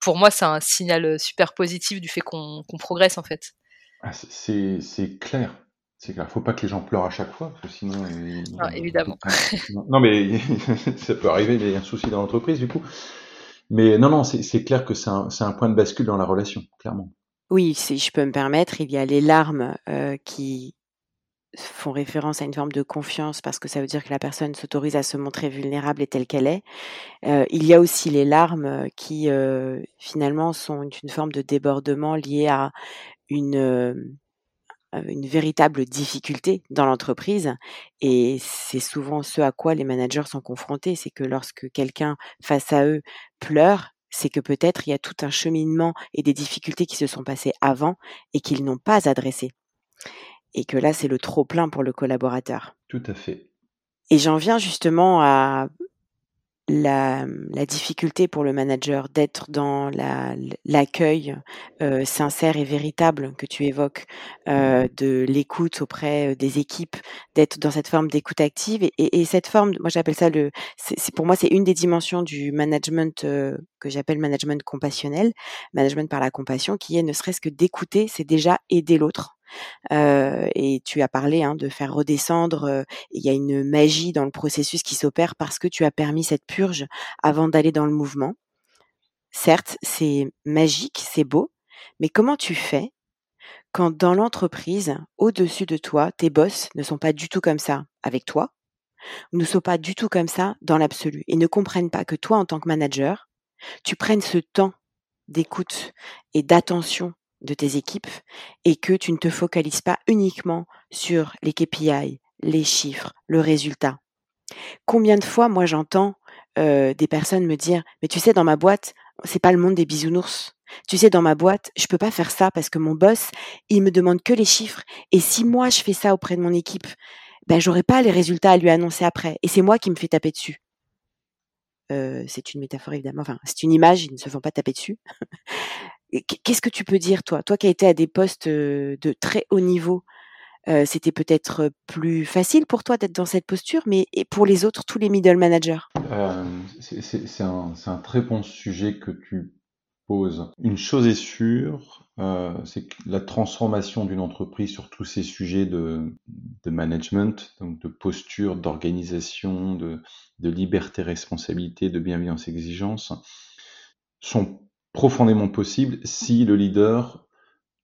pour moi, c'est un signal super positif du fait qu'on progresse, en fait. Ah, c'est clair. C'est clair, faut pas que les gens pleurent à chaque fois, parce que sinon. Ah, évidemment. non, mais ça peut arriver, il y a un souci dans l'entreprise, du coup. Mais non, non, c'est clair que c'est un, point de bascule dans la relation, clairement. Oui, si je peux me permettre, il y a les larmes euh, qui font référence à une forme de confiance parce que ça veut dire que la personne s'autorise à se montrer vulnérable et telle qu'elle est. Euh, il y a aussi les larmes qui euh, finalement sont une forme de débordement lié à une une véritable difficulté dans l'entreprise et c'est souvent ce à quoi les managers sont confrontés, c'est que lorsque quelqu'un face à eux pleure, c'est que peut-être il y a tout un cheminement et des difficultés qui se sont passées avant et qu'ils n'ont pas adressées. Et que là, c'est le trop plein pour le collaborateur. Tout à fait. Et j'en viens justement à la, la, difficulté pour le manager d'être dans l'accueil euh, sincère et véritable que tu évoques, euh, de l'écoute auprès euh, des équipes, d'être dans cette forme d'écoute active et, et, cette forme, moi j'appelle ça le, c'est pour moi c'est une des dimensions du management euh, que j'appelle management compassionnel, management par la compassion, qui est ne serait-ce que d'écouter, c'est déjà aider l'autre. Et tu as parlé hein, de faire redescendre. Il y a une magie dans le processus qui s'opère parce que tu as permis cette purge avant d'aller dans le mouvement. Certes, c'est magique, c'est beau, mais comment tu fais quand dans l'entreprise, au-dessus de toi, tes boss ne sont pas du tout comme ça avec toi, ne sont pas du tout comme ça dans l'absolu et ne comprennent pas que toi, en tant que manager, tu prennes ce temps d'écoute et d'attention de tes équipes et que tu ne te focalises pas uniquement sur les KPI, les chiffres, le résultat. Combien de fois, moi, j'entends euh, des personnes me dire, mais tu sais, dans ma boîte, c'est pas le monde des bisounours. Tu sais, dans ma boîte, je peux pas faire ça parce que mon boss, il me demande que les chiffres. Et si moi, je fais ça auprès de mon équipe, ben, j'aurai pas les résultats à lui annoncer après. Et c'est moi qui me fais taper dessus. Euh, c'est une métaphore évidemment, enfin c'est une image, ils ne se font pas taper dessus. Qu'est-ce que tu peux dire, toi? Toi qui as été à des postes de très haut niveau, c'était peut-être plus facile pour toi d'être dans cette posture, mais pour les autres, tous les middle managers? C'est un, très bon sujet que tu poses. Une chose est sûre, c'est que la transformation d'une entreprise sur tous ces sujets de, de management, donc de posture, d'organisation, de, de liberté, responsabilité, de bienveillance, exigence, sont profondément possible si le leader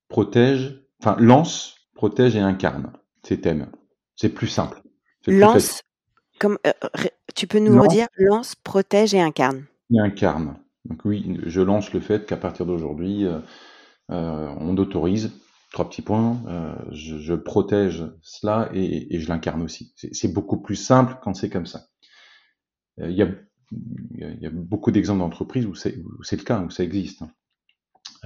protège, enfin lance, protège et incarne ces thèmes. C'est plus simple. Lance, comme euh, tu peux nous redire, lance, protège et incarne. Et incarne. Donc oui, je lance le fait qu'à partir d'aujourd'hui, euh, euh, on autorise trois petits points, je, je, protège cela et, et je l'incarne aussi. C'est beaucoup plus simple quand c'est comme ça. Il y a, il y a beaucoup d'exemples d'entreprises où c'est le cas, où ça existe.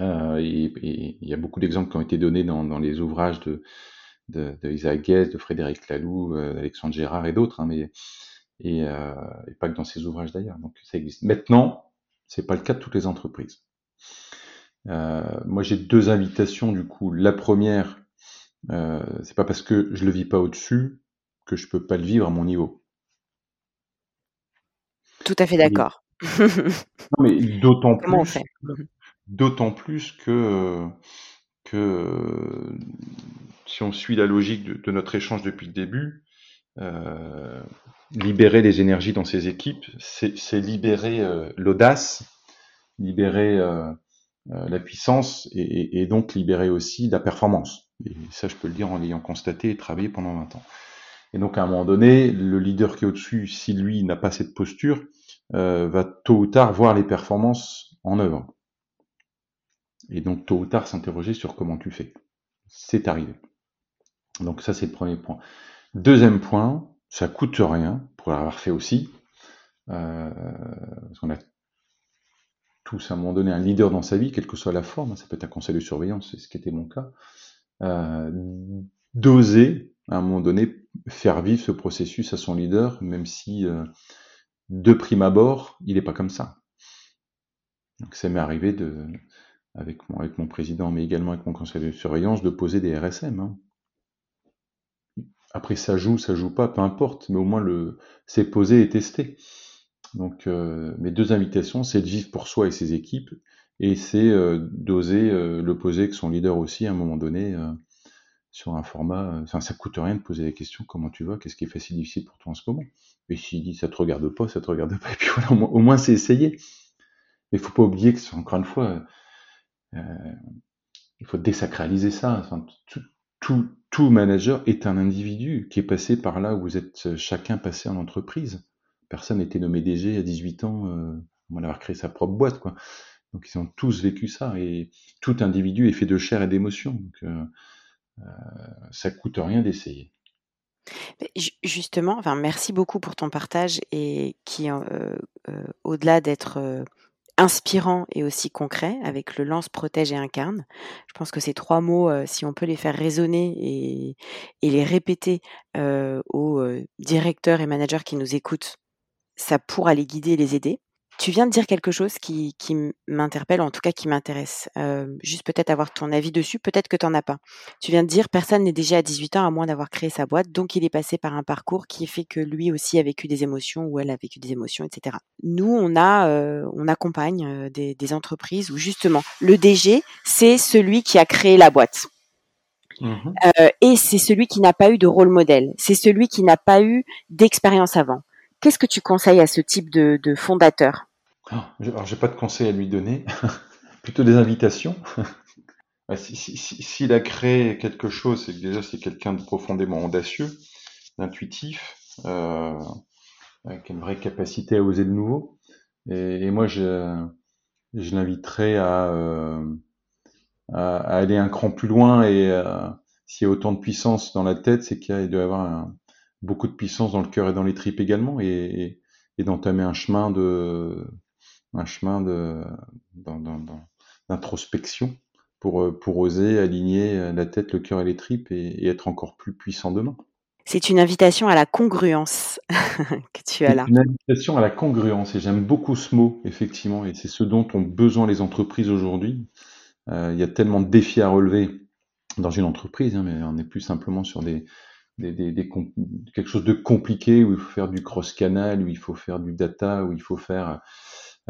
Euh, et, il y a beaucoup d'exemples qui ont été donnés dans, les ouvrages de, de, de Isaac Guest, de Frédéric Laloux, euh, d'Alexandre Gérard et d'autres, hein, mais et, euh, et, pas que dans ces ouvrages d'ailleurs. Donc ça existe. Maintenant, c'est pas le cas de toutes les entreprises. Moi, j'ai deux invitations du coup. La première, c'est pas parce que je le vis pas au-dessus que je peux pas le vivre à mon niveau. Tout à fait d'accord. non, mais d'autant plus. D'autant plus que que si on suit la logique de, de notre échange depuis le début, euh, libérer les énergies dans ces équipes, c'est libérer euh, l'audace, libérer euh, euh, la puissance et, et, donc libérer aussi la performance. Et ça, je peux le dire en l'ayant constaté et travaillé pendant 20 ans. Et donc, à un moment donné, le leader qui est au-dessus, si lui n'a pas cette posture, euh, va tôt ou tard voir les performances en œuvre. Et donc, tôt ou tard, s'interroger sur comment tu fais. C'est arrivé. Donc, ça, c'est le premier point. Deuxième point, ça coûte rien pour l'avoir fait aussi, euh, parce qu'on a tous à un moment donné un leader dans sa vie, quelle que soit la forme, ça peut être un conseil de surveillance, c'est ce qui était mon cas, euh, d'oser à un moment donné faire vivre ce processus à son leader, même si de prime abord, il n'est pas comme ça. Donc ça m'est arrivé de, avec mon, président, mais également avec mon conseil de surveillance, de poser des RSM. Hein. Après, ça joue, ça joue pas, peu importe, mais au moins le c'est posé et testé. Donc, euh, mes deux invitations, c'est de vivre pour soi et ses équipes, et c'est euh, d'oser euh, le poser avec son leader aussi à un moment donné sur un format. Enfin, ça coûte rien de poser la question comment tu vas, qu'est-ce qui est facile, difficile pour toi en ce moment? Et s'il dit ça te regarde pas, ça te regarde pas, et puis voilà, au moins, c'est essayé. Mais il faut pas oublier que, encore une fois, il faut désacraliser ça. Enfin, tout, tout, tout manager est un individu qui est passé par là où vous êtes chacun passé en entreprise. Personne n'était nommé DG à 18 ans, euh, on avoir créé sa propre boîte, quoi. Donc ils ont tous vécu ça et tout individu est fait de chair et d'émotion. Donc euh, euh, ça coûte rien d'essayer. Justement, merci beaucoup pour ton partage et qui, euh, euh, au-delà d'être euh, inspirant et aussi concret avec le lance, protège et incarne. Je pense que ces trois mots, euh, si on peut les faire résonner et, les répéter euh, aux euh, directeurs et managers qui nous écoutent, ça pourra les guider et les aider. Tu viens de dire quelque chose qui, qui m'interpelle, en tout cas qui m'intéresse. Euh, juste peut-être avoir ton avis dessus, peut-être que tu n'en as pas. Tu viens de dire personne n'est déjà à 18 ans à moins d'avoir créé sa boîte, donc il est passé par un parcours qui fait que lui aussi a vécu des émotions ou elle a vécu des émotions, etc. Nous, on a, euh, on accompagne euh, des, des entreprises où justement le DG, c'est celui qui a créé la boîte. Mmh. Euh, et c'est celui qui n'a pas eu de rôle modèle. C'est celui qui n'a pas eu d'expérience avant. Qu'est-ce que tu conseilles à ce type de, fondateur? Ah, Alors, j'ai pas de conseils à lui donner, plutôt des invitations. S'il si, si, si, a créé quelque chose, c'est que déjà c'est quelqu'un de profondément audacieux, d'intuitif, euh, avec une vraie capacité à oser le nouveau. Et, moi, je, je l'inviterais à, euh, à, aller un cran plus loin. Et euh, s'il y a autant de puissance dans la tête, c'est qu'il doit y avoir un, beaucoup de puissance dans le cœur et dans les tripes également, et, et, et d'entamer un chemin de un chemin de d'introspection pour, pour oser aligner la tête, le cœur et les tripes et, et être encore plus puissant demain. C'est une invitation à la congruence que tu as là. Une invitation à la congruence, et j'aime beaucoup ce mot, effectivement, et c'est ce dont ont besoin les entreprises aujourd'hui. Euh, il y a tellement de défis à relever dans une entreprise, hein, mais on n'est plus simplement sur des, des, des, des, quelque chose de compliqué où il faut faire du cross-canal, où il faut faire du data, où il faut faire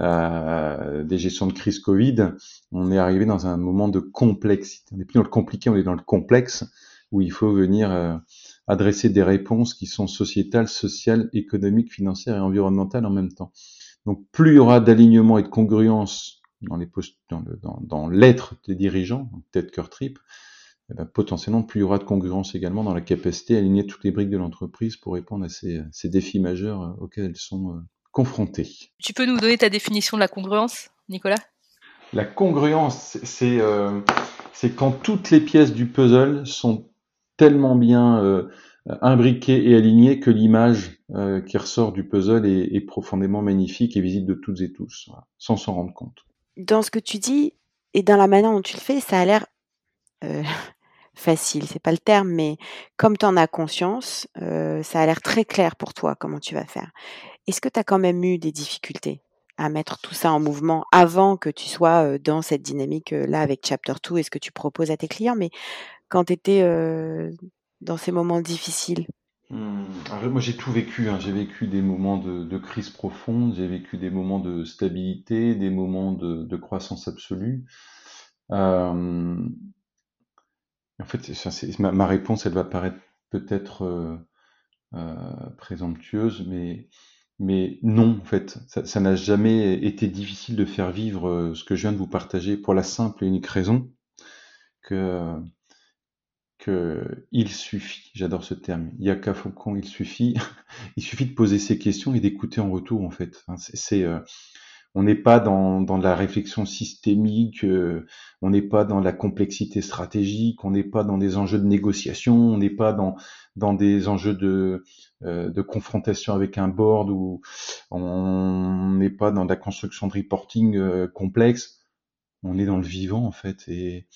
euh, des gestions de crise Covid, on est arrivé dans un moment de complexité. On n'est plus dans le compliqué, on est dans le complexe, où il faut venir euh, adresser des réponses qui sont sociétales, sociales, économiques, financières et environnementales en même temps. Donc plus il y aura d'alignement et de congruence dans les postes, dans, le, dans, dans l'être des dirigeants, tête, cœur, trip, eh ben, potentiellement, plus il y aura de congruence également dans la capacité à aligner toutes les briques de l'entreprise pour répondre à ces, ces, défis majeurs euh, auxquels elles sont euh, confrontées. Tu peux nous donner ta définition de la congruence, Nicolas? La congruence, c'est... Euh, quand toutes les pièces du puzzle sont tellement bien euh, imbriquées et alignées que l'image euh, qui ressort du puzzle est, profondément magnifique et visible de toutes et tous, sans s'en rendre compte. Dans ce que tu dis et dans la manière dont tu le fais, ça a l'air euh, facile, c'est pas le terme, mais comme tu en as conscience, ça a l'air très clair pour toi comment tu vas faire. Est-ce que tu as quand même eu des difficultés à mettre tout ça en mouvement avant que tu sois dans cette dynamique-là avec Chapter 2 et ce que tu proposes à tes clients, mais quand tu étais dans ces moments difficiles? Mmh, moi j'ai tout vécu, hein. j'ai vécu des moments de, crise profonde, j'ai vécu des moments de stabilité, des moments de, croissance absolue. En fait, ma, réponse, elle va paraître peut-être présomptueuse, mais non, en fait, ça n'a jamais été difficile de faire vivre euh, ce que je viens de vous partager pour la simple et unique raison que, que il suffit, j'adore ce terme, il y a qu'à Faucon, il suffit, il suffit de poser ces questions et d'écouter en retour, en fait. C'est, euh, on n'est pas dans, dans la réflexion systémique, euh, on n'est pas dans la complexité stratégique, on n'est pas dans des enjeux de négociation, on n'est pas dans, dans des enjeux de, euh, de confrontation avec un board ou on n'est pas dans la construction de reporting euh, complexe. On est dans le vivant en fait et,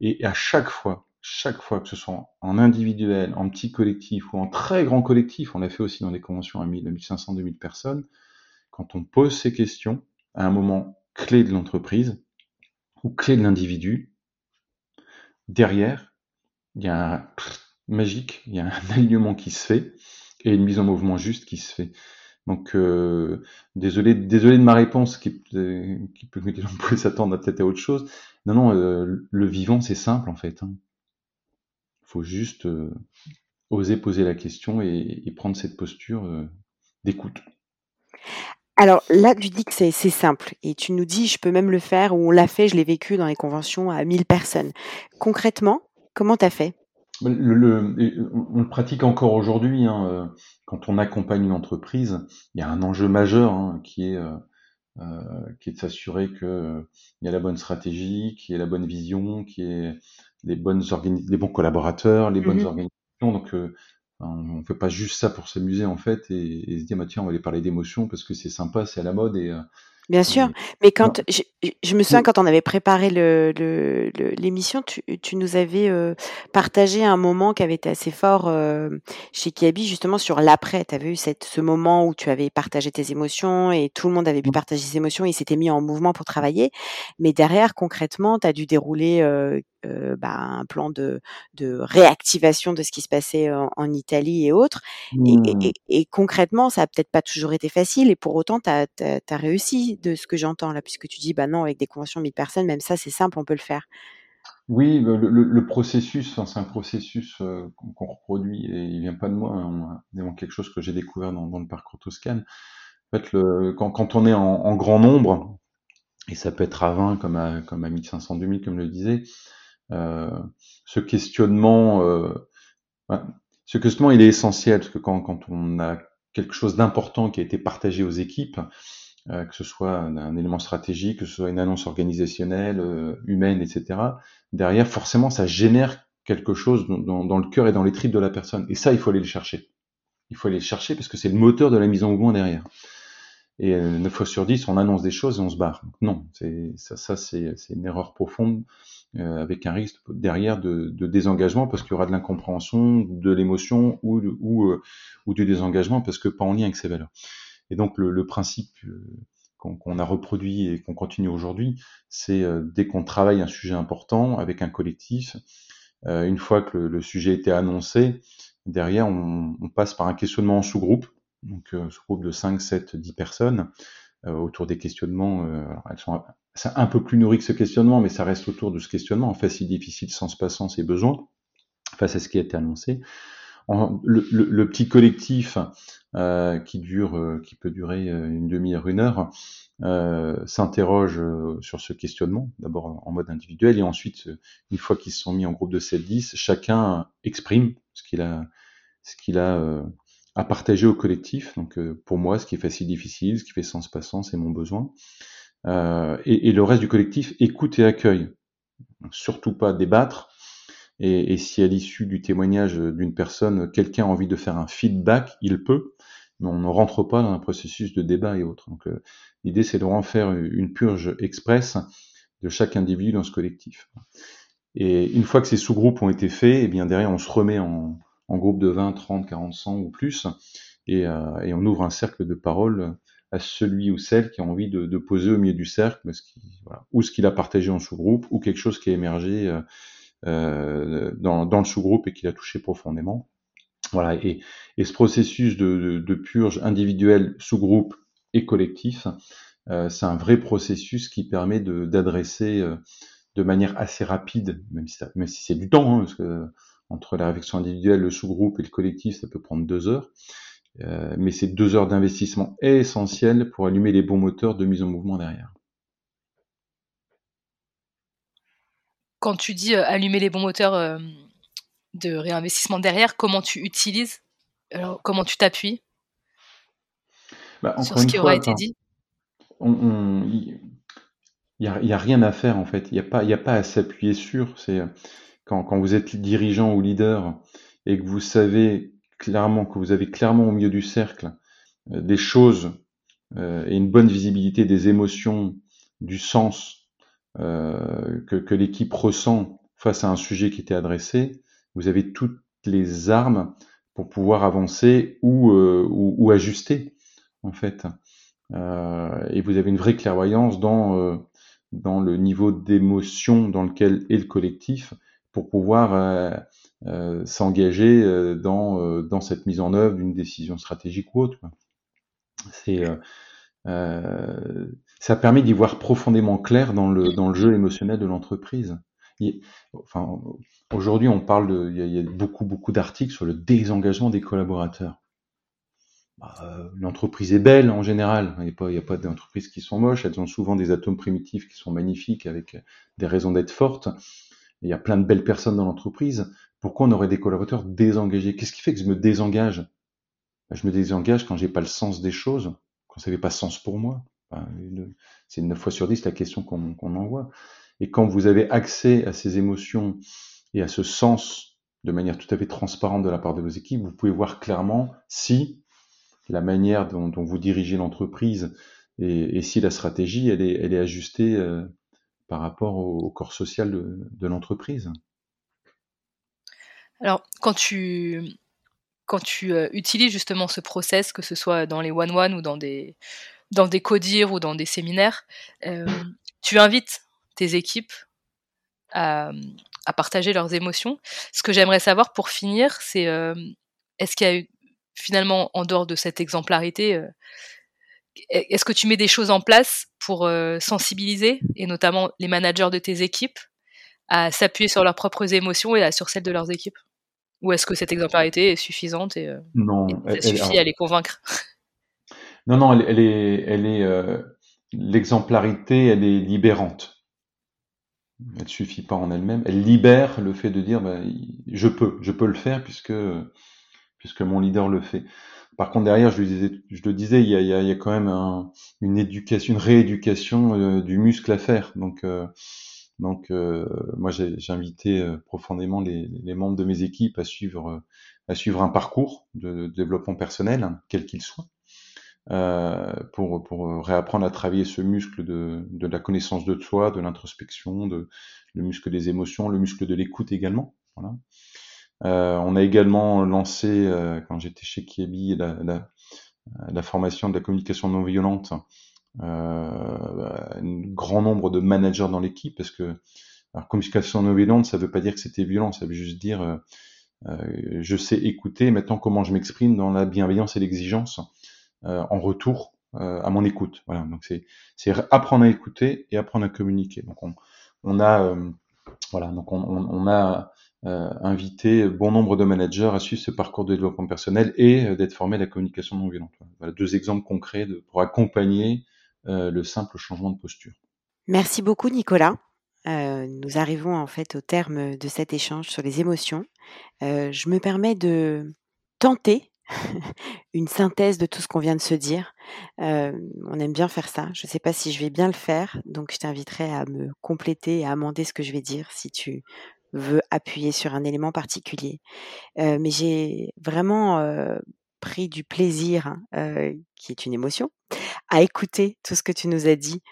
et à chaque fois, chaque fois que ce soit en individuel, en petit collectif ou en très grand collectif, on l'a fait aussi dans des conventions à 1500, 2000 personnes, quand on pose ces questions, à un moment clé de l'entreprise ou clé de l'individu, derrière, il y a un magique, il y a un alignement qui se fait et une mise en mouvement juste qui se fait. Donc, euh, désolé, désolé de ma réponse qui, qui peut s'attendre à peut-être à autre chose. Non, non, euh, le vivant, c'est simple en fait. Hein. faut juste euh, oser poser la question et prendre cette posture d'écoute. Alors là, tu dis que c'est simple et tu nous dis: «Je peux même le faire» ou «On l'a fait, je l'ai vécu dans les conventions à 1000 personnes». Concrètement, comment tu as fait? Le on le pratique encore aujourd'hui, hein, euh, quand on accompagne une entreprise, il y a un enjeu majeur, hein, qui est, euh, euh, qui est de s'assurer qu'il y a la bonne stratégie, qu'il y ait la bonne vision, qu'il y ait les bonnes les bons collaborateurs, les bonnes mmh organisations donc on fait pas juste ça pour s'amuser en fait et, et se dire bah tiens on va aller parler d'émotions parce que c'est sympa, c'est à la mode et euh, Bien sûr, mais quand je, je me souviens quand on avait préparé le, le, l'émission, tu, tu nous avais euh, partagé un moment qui avait été assez fort euh, chez Kiabi, justement sur l'après. Tu avais eu cette, ce moment où tu avais partagé tes émotions et tout le monde avait pu partager ses émotions et s'était mis en mouvement pour travailler. Mais derrière, concrètement, tu as dû dérouler euh, euh, bah, un plan de, de, réactivation de ce qui se passait en, Italie et autres. Et, mmh. et, concrètement, ça a peut-être pas toujours été facile et pour autant, tu as, as, réussi de ce que j'entends là, puisque tu dis, bah non, avec des conventions de 1000 personnes, même ça, c'est simple, on peut le faire. Oui, le, le, processus, c'est un processus euh, qu'on reproduit et il vient pas de moi, hein, quelque chose que j'ai découvert dans, le parcours Toscane. En fait, le, quand, quand, on est en, grand nombre, et ça peut être à 20 comme à, comme à 1500, 2000, comme je le disais, euh, ce questionnement, euh, ce questionnement, il est essentiel parce que quand, quand on a quelque chose d'important qui a été partagé aux équipes, que ce soit un, élément stratégique, que ce soit une annonce organisationnelle, euh, humaine, etc. Derrière, forcément, ça génère quelque chose dans, le cœur et dans les tripes de la personne. Et ça, il faut aller le chercher. Il faut aller le chercher parce que c'est le moteur de la mise en mouvement derrière. Et euh, 9 fois sur 10, on annonce des choses et on se barre. non, ça, c'est, une erreur profonde euh, avec un risque derrière de, désengagement parce qu'il y aura de l'incompréhension, de l'émotion ou, euh, ou du désengagement parce que pas en lien avec ses valeurs. Et donc le, le principe euh, qu'on a reproduit et qu'on continue aujourd'hui, c'est euh, dès qu'on travaille un sujet important avec un collectif, euh, une fois que le, sujet a été annoncé, derrière on, on, passe par un questionnement en sous-groupe, donc sous-groupe de 5, 7, 10 personnes, autour des questionnements. elles sont un peu plus nourri que ce questionnement, mais ça reste autour de ce questionnement. En fait, difficile, sans passant ses besoins, face à ce qui a été annoncé le, le, petit collectif euh, qui dure, euh, qui peut durer euh, une demi-heure, une heure, euh, s'interroge euh, sur ce questionnement, d'abord en mode individuel, et ensuite, une fois qu'ils se sont mis en groupe de 7-10, chacun exprime ce qu'il a, ce qu'il a à partager au collectif. Donc, pour moi, ce qui est facile, difficile, ce qui fait sens, pas sens, c'est mon besoin. Et, et, le reste du collectif écoute et accueille surtout pas débattre. Et, si à l'issue du témoignage d'une personne, quelqu'un a envie de faire un feedback, il peut, on ne rentre pas dans un processus de débat et autres. Donc euh, l'idée, c'est de en faire une purge express de chaque individu dans ce collectif. Et une fois que ces sous-groupes ont été faits, eh bien derrière, on se remet en, groupe de 20, 30, 40, 100 ou plus, et, euh, et on ouvre un cercle de parole à celui ou celle qui a envie de, poser au milieu du cercle ou ce qu'il a partagé en sous-groupe, ou quelque chose qui a émergé euh, dans, le sous-groupe et qui l'a touché profondément. Voilà, et, ce processus de, de, purge individuelle, sous-groupe et collectif, euh, c'est un vrai processus qui permet d'adresser euh, de manière assez rapide, même si, c'est du temps, hein, parce que entre la réflexion individuelle, le sous-groupe et le collectif, ça peut prendre deux heures. Euh, mais c'est deux heures d'investissement essentielles pour allumer les bons moteurs de mise en mouvement derrière. Quand tu dis euh, allumer les bons moteurs euh, de réinvestissement derrière, comment tu utilises Alors, Comment tu t'appuies bah, sur ce qui aura été dit? Il n'y a, rien à faire en fait. Il n'y a, pas, a pas à s'appuyer sur. C'est quand, quand vous êtes dirigeant ou leader et que vous savez clairement, que vous avez clairement au milieu du cercle euh, des choses euh, et une bonne visibilité des émotions, du sens euh, que, que l'équipe ressent face à un sujet qui était adressé, vous avez toutes les armes pour pouvoir avancer ou, ou ajuster en fait. et vous avez une vraie clairvoyance dans, dans le niveau d'émotion dans lequel est le collectif pour pouvoir euh, s'engager euh, dans, euh, cette mise en œuvre d'une décision stratégique ou autre. Ça permet d'y voir profondément clair dans le jeu émotionnel de l'entreprise. Enfin, aujourd'hui, on parle de, il y a, beaucoup, beaucoup d'articles sur le désengagement des collaborateurs. Bah, l'entreprise est belle en général. Il n'y a pas, pas d'entreprises qui sont moches. Elles ont souvent des atomes primitifs qui sont magnifiques avec des raisons d'être fortes. Il y a plein de belles personnes dans l'entreprise. Pourquoi on aurait des collaborateurs désengagés? Qu'est-ce qui fait que je me désengage? Ben, Je me désengage quand j'ai pas le sens des choses, quand ça n'avait pas sens pour moi. c'est 9 fois sur 10 la question qu'on envoie. Et quand vous avez accès à ces émotions et à ce sens de manière tout à fait transparente de la part de vos équipes, vous pouvez voir clairement si la manière dont, vous dirigez l'entreprise et, si la stratégie, elle est, elle est ajustée euh, par rapport au, corps social de l'entreprise. Alors, quand tu, quand tu euh, utilises justement ce process, que ce soit dans les one-one ou dans des, dans des codires ou dans des séminaires, euh, tu invites tes équipes à, à, partager leurs émotions. Ce que j'aimerais savoir pour finir, c'est est-ce qu'il y a eu finalement, en dehors de cette exemplarité, est-ce que tu mets des choses en place pour sensibiliser, et notamment les managers de tes équipes, à s'appuyer sur leurs propres émotions et sur celles de leurs équipes? Ou est-ce que cette exemplarité est suffisante et, euh, non, ça suffit à les convaincre? Non, non, elle, est, elle est, euh, l'exemplarité, elle est libérante. Elle ne suffit pas en elle-même. Elle libère le fait de dire, bah, je peux, je peux le faire puisque, puisque mon leader le fait. Par contre, derrière, je, disais, je le disais, il y a, il y a, quand même une éducation, une rééducation euh, du muscle à faire. Donc, donc, euh, moi, j'ai invité euh, profondément les, les, membres de mes équipes à suivre, euh, à suivre un parcours de, développement personnel, quel qu'il soit, euh, pour, pour réapprendre à travailler ce muscle de, de la connaissance de soi, de l'introspection, de, le muscle des émotions, le muscle de l'écoute également. Voilà. Euh, on a également lancé, quand j'étais chez Kiebi, la, la, la, formation de la communication non violente euh, un grand nombre de managers dans l'équipe, parce que alors, communication non violente, ça veut pas dire que c'était violent, ça veut juste dire euh, euh, je sais écouter maintenant comment je m'exprime dans la bienveillance et l'exigence en retour à mon écoute. Voilà, donc c'est apprendre à écouter et apprendre à communiquer. Donc on, on a voilà, donc on, on a euh, invité bon nombre de managers à suivre ce parcours de développement personnel et d'être formés à la communication non violente. Voilà deux exemples concrets pour accompagner euh, le simple changement de posture. Merci beaucoup Nicolas. Euh, nous arrivons en fait au terme de cet échange sur les émotions. Euh, je me permets de tenter une synthèse de tout ce qu'on vient de se dire. on aime bien faire ça. Je ne sais pas si je vais bien le faire, donc je t'inviterai à me compléter et à amender ce que je vais dire si tu veux appuyer sur un élément particulier. mais j'ai vraiment pris du plaisir, hein, qui est une émotion, à écouter tout ce que tu nous as dit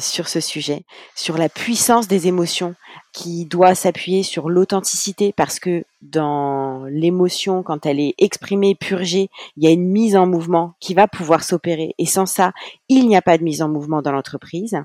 sur ce sujet, sur la puissance des émotions qui doit s'appuyer sur l'authenticité parce que dans l'émotion, quand elle est exprimée, purgée, il y a une mise en mouvement qui va pouvoir s'opérer. Et sans ça, il n'y a pas de mise en mouvement dans l'entreprise.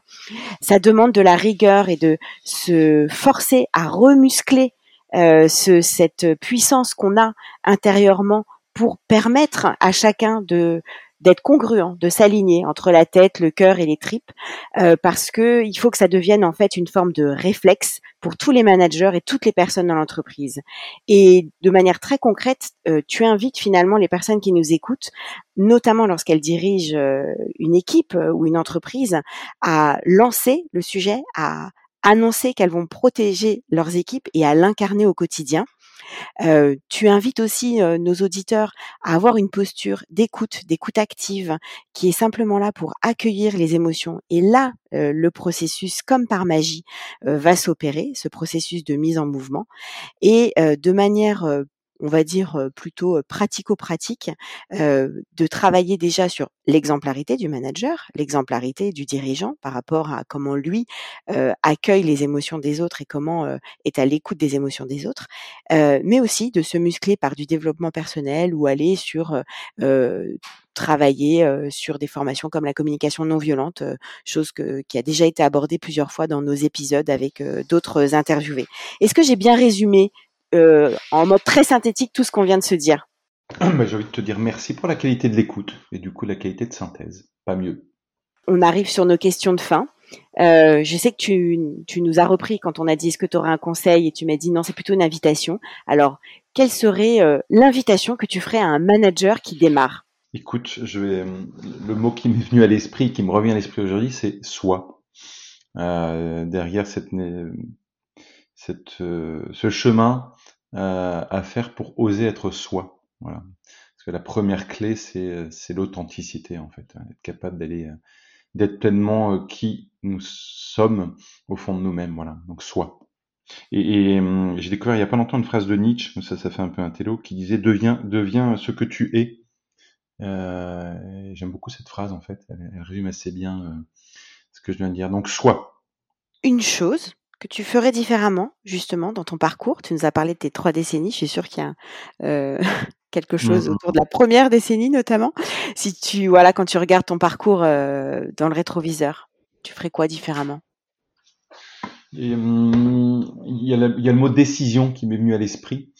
Ça demande de la rigueur et de se forcer à remuscler euh, ce, cette puissance qu'on a intérieurement pour permettre à chacun de d'être congruent, de s'aligner entre la tête, le cœur et les tripes, euh, parce que il faut que ça devienne en fait une forme de réflexe pour tous les managers et toutes les personnes dans l'entreprise. Et de manière très concrète, euh, tu invites finalement les personnes qui nous écoutent, notamment lorsqu'elles dirigent euh, une équipe ou une entreprise, à lancer le sujet, à annoncer qu'elles vont protéger leurs équipes et à l'incarner au quotidien tu invites aussi nos auditeurs à avoir une posture d'écoute, d'écoute active, qui est simplement là pour accueillir les émotions. Et là, le processus, comme par magie, va s'opérer, ce processus de mise en mouvement. Et de manière on va dire plutôt pratico-pratique, de travailler déjà sur l'exemplarité du manager, l'exemplarité du dirigeant par rapport à comment lui accueille les émotions des autres et comment est à l'écoute des émotions des autres, mais aussi de se muscler par du développement personnel ou aller sur travailler sur des formations comme la communication non violente, chose qui a déjà été abordée plusieurs fois dans nos épisodes avec d'autres interviewés. Est-ce que j'ai bien résumé euh, en mode très synthétique tout ce qu'on vient de se dire. Bah, j'ai envie de te dire merci pour la qualité de l'écoute et du coup la qualité de synthèse. Pas mieux. On arrive sur nos questions de fin. Euh, je sais que tu, tu, nous as repris quand on a dit est-ce que tu aurais un conseil? Et tu m'as dit non, c'est plutôt une invitation. Alors, quelle serait euh, l'invitation que tu ferais à un manager qui démarre? Écoute, je vais, le mot qui m'est venu à l'esprit, qui me revient à l'esprit aujourd'hui, c'est soi. derrière cette, cette, ce chemin, euh, à faire pour oser être soi. Voilà. Parce que la première clé, c'est, c'est l'authenticité, en fait. Hein, être capable d'aller, euh, d'être pleinement euh, qui nous sommes au fond de nous-mêmes. Voilà. Donc, soi. Et, hum, j'ai découvert il y a pas longtemps une phrase de Nietzsche, ça, ça fait un peu un télo, qui disait deviens, deviens ce que tu es. Euh, j'aime beaucoup cette phrase en fait, elle, elle résume assez bien ce que je viens de dire. Donc sois. Une chose que tu ferais différemment, justement, dans ton parcours? Tu nous as parlé de tes trois décennies. Je suis sûre qu'il y a euh, quelque chose mmh autour de la première décennie, notamment. Si tu, voilà, quand tu regardes ton parcours euh, dans le rétroviseur, tu ferais quoi différemment? Mmh, il, y a le mot décision qui m'est venu à l'esprit.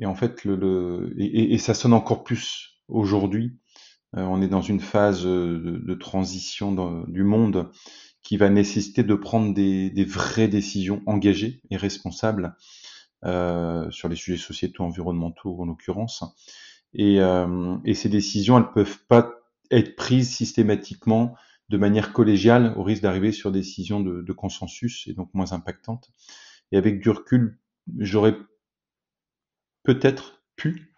Et en fait, le, et, ça sonne encore plus aujourd'hui. Euh, on est dans une phase de, transition du monde qui va nécessiter de prendre des, des vraies décisions engagées et responsables euh, sur les sujets sociétaux, environnementaux en l'occurrence. Et, euh, et, ces décisions, elles peuvent pas être prises systématiquement de manière collégiale au risque d'arriver sur des décisions de, de, consensus et donc moins impactantes. Et avec du recul, j'aurais peut-être pu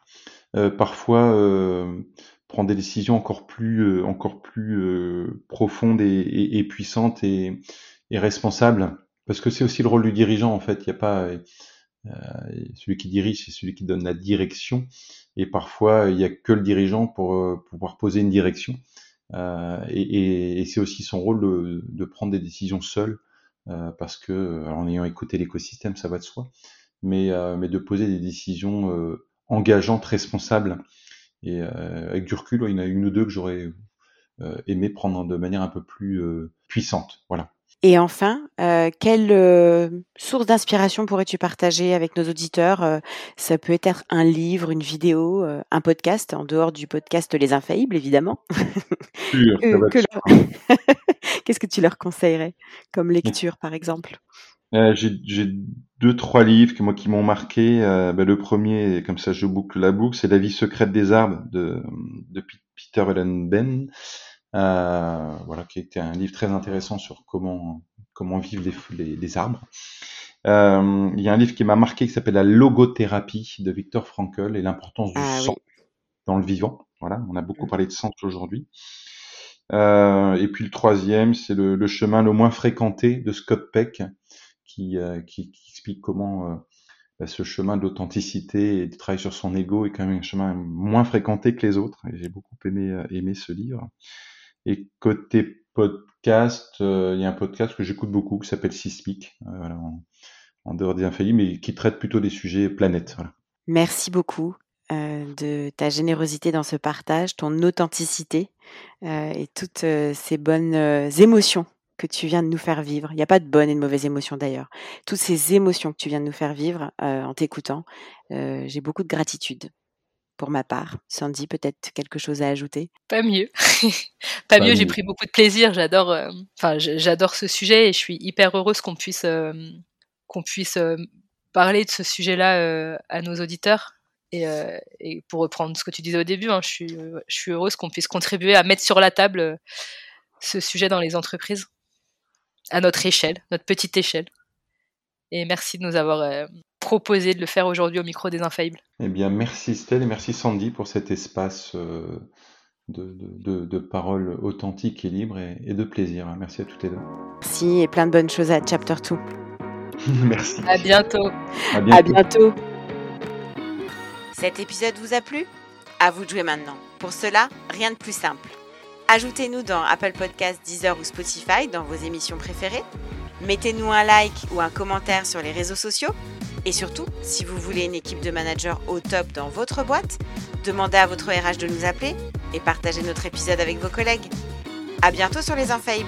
euh, parfois euh, prendre des décisions encore plus, euh, encore plus euh, profondes et, et, puissantes et, et, responsables. Parce que c'est aussi le rôle du dirigeant, en fait. Il n'y a pas euh, celui qui dirige, c'est celui qui donne la direction. Et parfois, il n'y a que le dirigeant pour, pouvoir poser une direction. et, et c'est aussi son rôle de, de, prendre des décisions seul, parce que, en ayant écouté l'écosystème, ça va de soi. Mais, mais de poser des décisions engageantes, responsables, et euh, avec du recul, il y en a une ou deux que j'aurais euh, aimé prendre de manière un peu plus euh, puissante. Voilà. Et enfin, euh, quelle euh, source d'inspiration pourrais-tu partager avec nos auditeurs euh, Ça peut être un livre, une vidéo, un podcast, en dehors du podcast Les Infaillibles, évidemment. Qu'est-ce que tu leur conseillerais comme lecture, par exemple? Euh, j'ai deux, trois livres que moi qui m'ont marqué. Euh, bah, le premier, comme ça je boucle la boucle, c'est La vie secrète des arbres de, de Peter Allen Ben. Euh, voilà, qui était un livre très intéressant sur comment comment vivent les, les, les arbres. Euh, il y a un livre qui m'a marqué qui s'appelle La logothérapie de Victor Frankl et l'importance du ah sang. dans le vivant. Voilà, on a beaucoup parlé de sens aujourd'hui. Euh, et puis le troisième, c'est le, le, chemin le moins fréquenté de Scott Peck, qui, euh, qui, explique comment euh, bah, ce chemin d'authenticité et de travail sur son ego est quand même un chemin moins fréquenté que les autres. J'ai beaucoup aimé, euh, aimé ce livre. Et côté podcast, euh, il y a un podcast que j'écoute beaucoup qui s'appelle Sismic, voilà, en, dehors des infaillibles, mais qui traite plutôt des sujets planète. Voilà. Merci beaucoup euh, de ta générosité dans ce partage, ton authenticité euh, et toutes euh, ces bonnes émotions que tu viens de nous faire vivre. Il n'y a pas de bonnes et de mauvaises émotions d'ailleurs. Toutes ces émotions que tu viens de nous faire vivre en t'écoutant, j'ai beaucoup de gratitude pour ma part. Sandy, peut-être quelque chose à ajouter? Pas mieux. pas, pas, mieux, mieux. j'ai pris beaucoup de plaisir. J'adore enfin, j'adore ce sujet et je suis hyper heureuse qu'on puisse, qu'on puisse parler de ce sujet-là à nos auditeurs. Et, euh, et, pour reprendre ce que tu disais au début, hein, je, suis, je suis heureuse qu'on puisse contribuer à mettre sur la table euh, ce sujet dans les entreprises, à notre échelle, notre petite échelle. Et merci de nous avoir euh, proposé de le faire aujourd'hui au micro des Infaillibles. Eh bien, merci Stella et merci Sandy pour cet espace euh, de, de, de, paroles authentiques et libres et, et, de plaisir. Merci à toutes les deux. Merci et plein de bonnes choses à Chapter 2. merci. À bientôt. À bientôt. À bientôt. Cet épisode vous a plu? À vous de jouer maintenant. Pour cela, rien de plus simple. Ajoutez-nous dans Apple Podcasts, Deezer ou Spotify dans vos émissions préférées. Mettez-nous un like ou un commentaire sur les réseaux sociaux. Et surtout, si vous voulez une équipe de managers au top dans votre boîte, demandez à votre RH de nous appeler et partagez notre épisode avec vos collègues. À bientôt sur les Infaillibles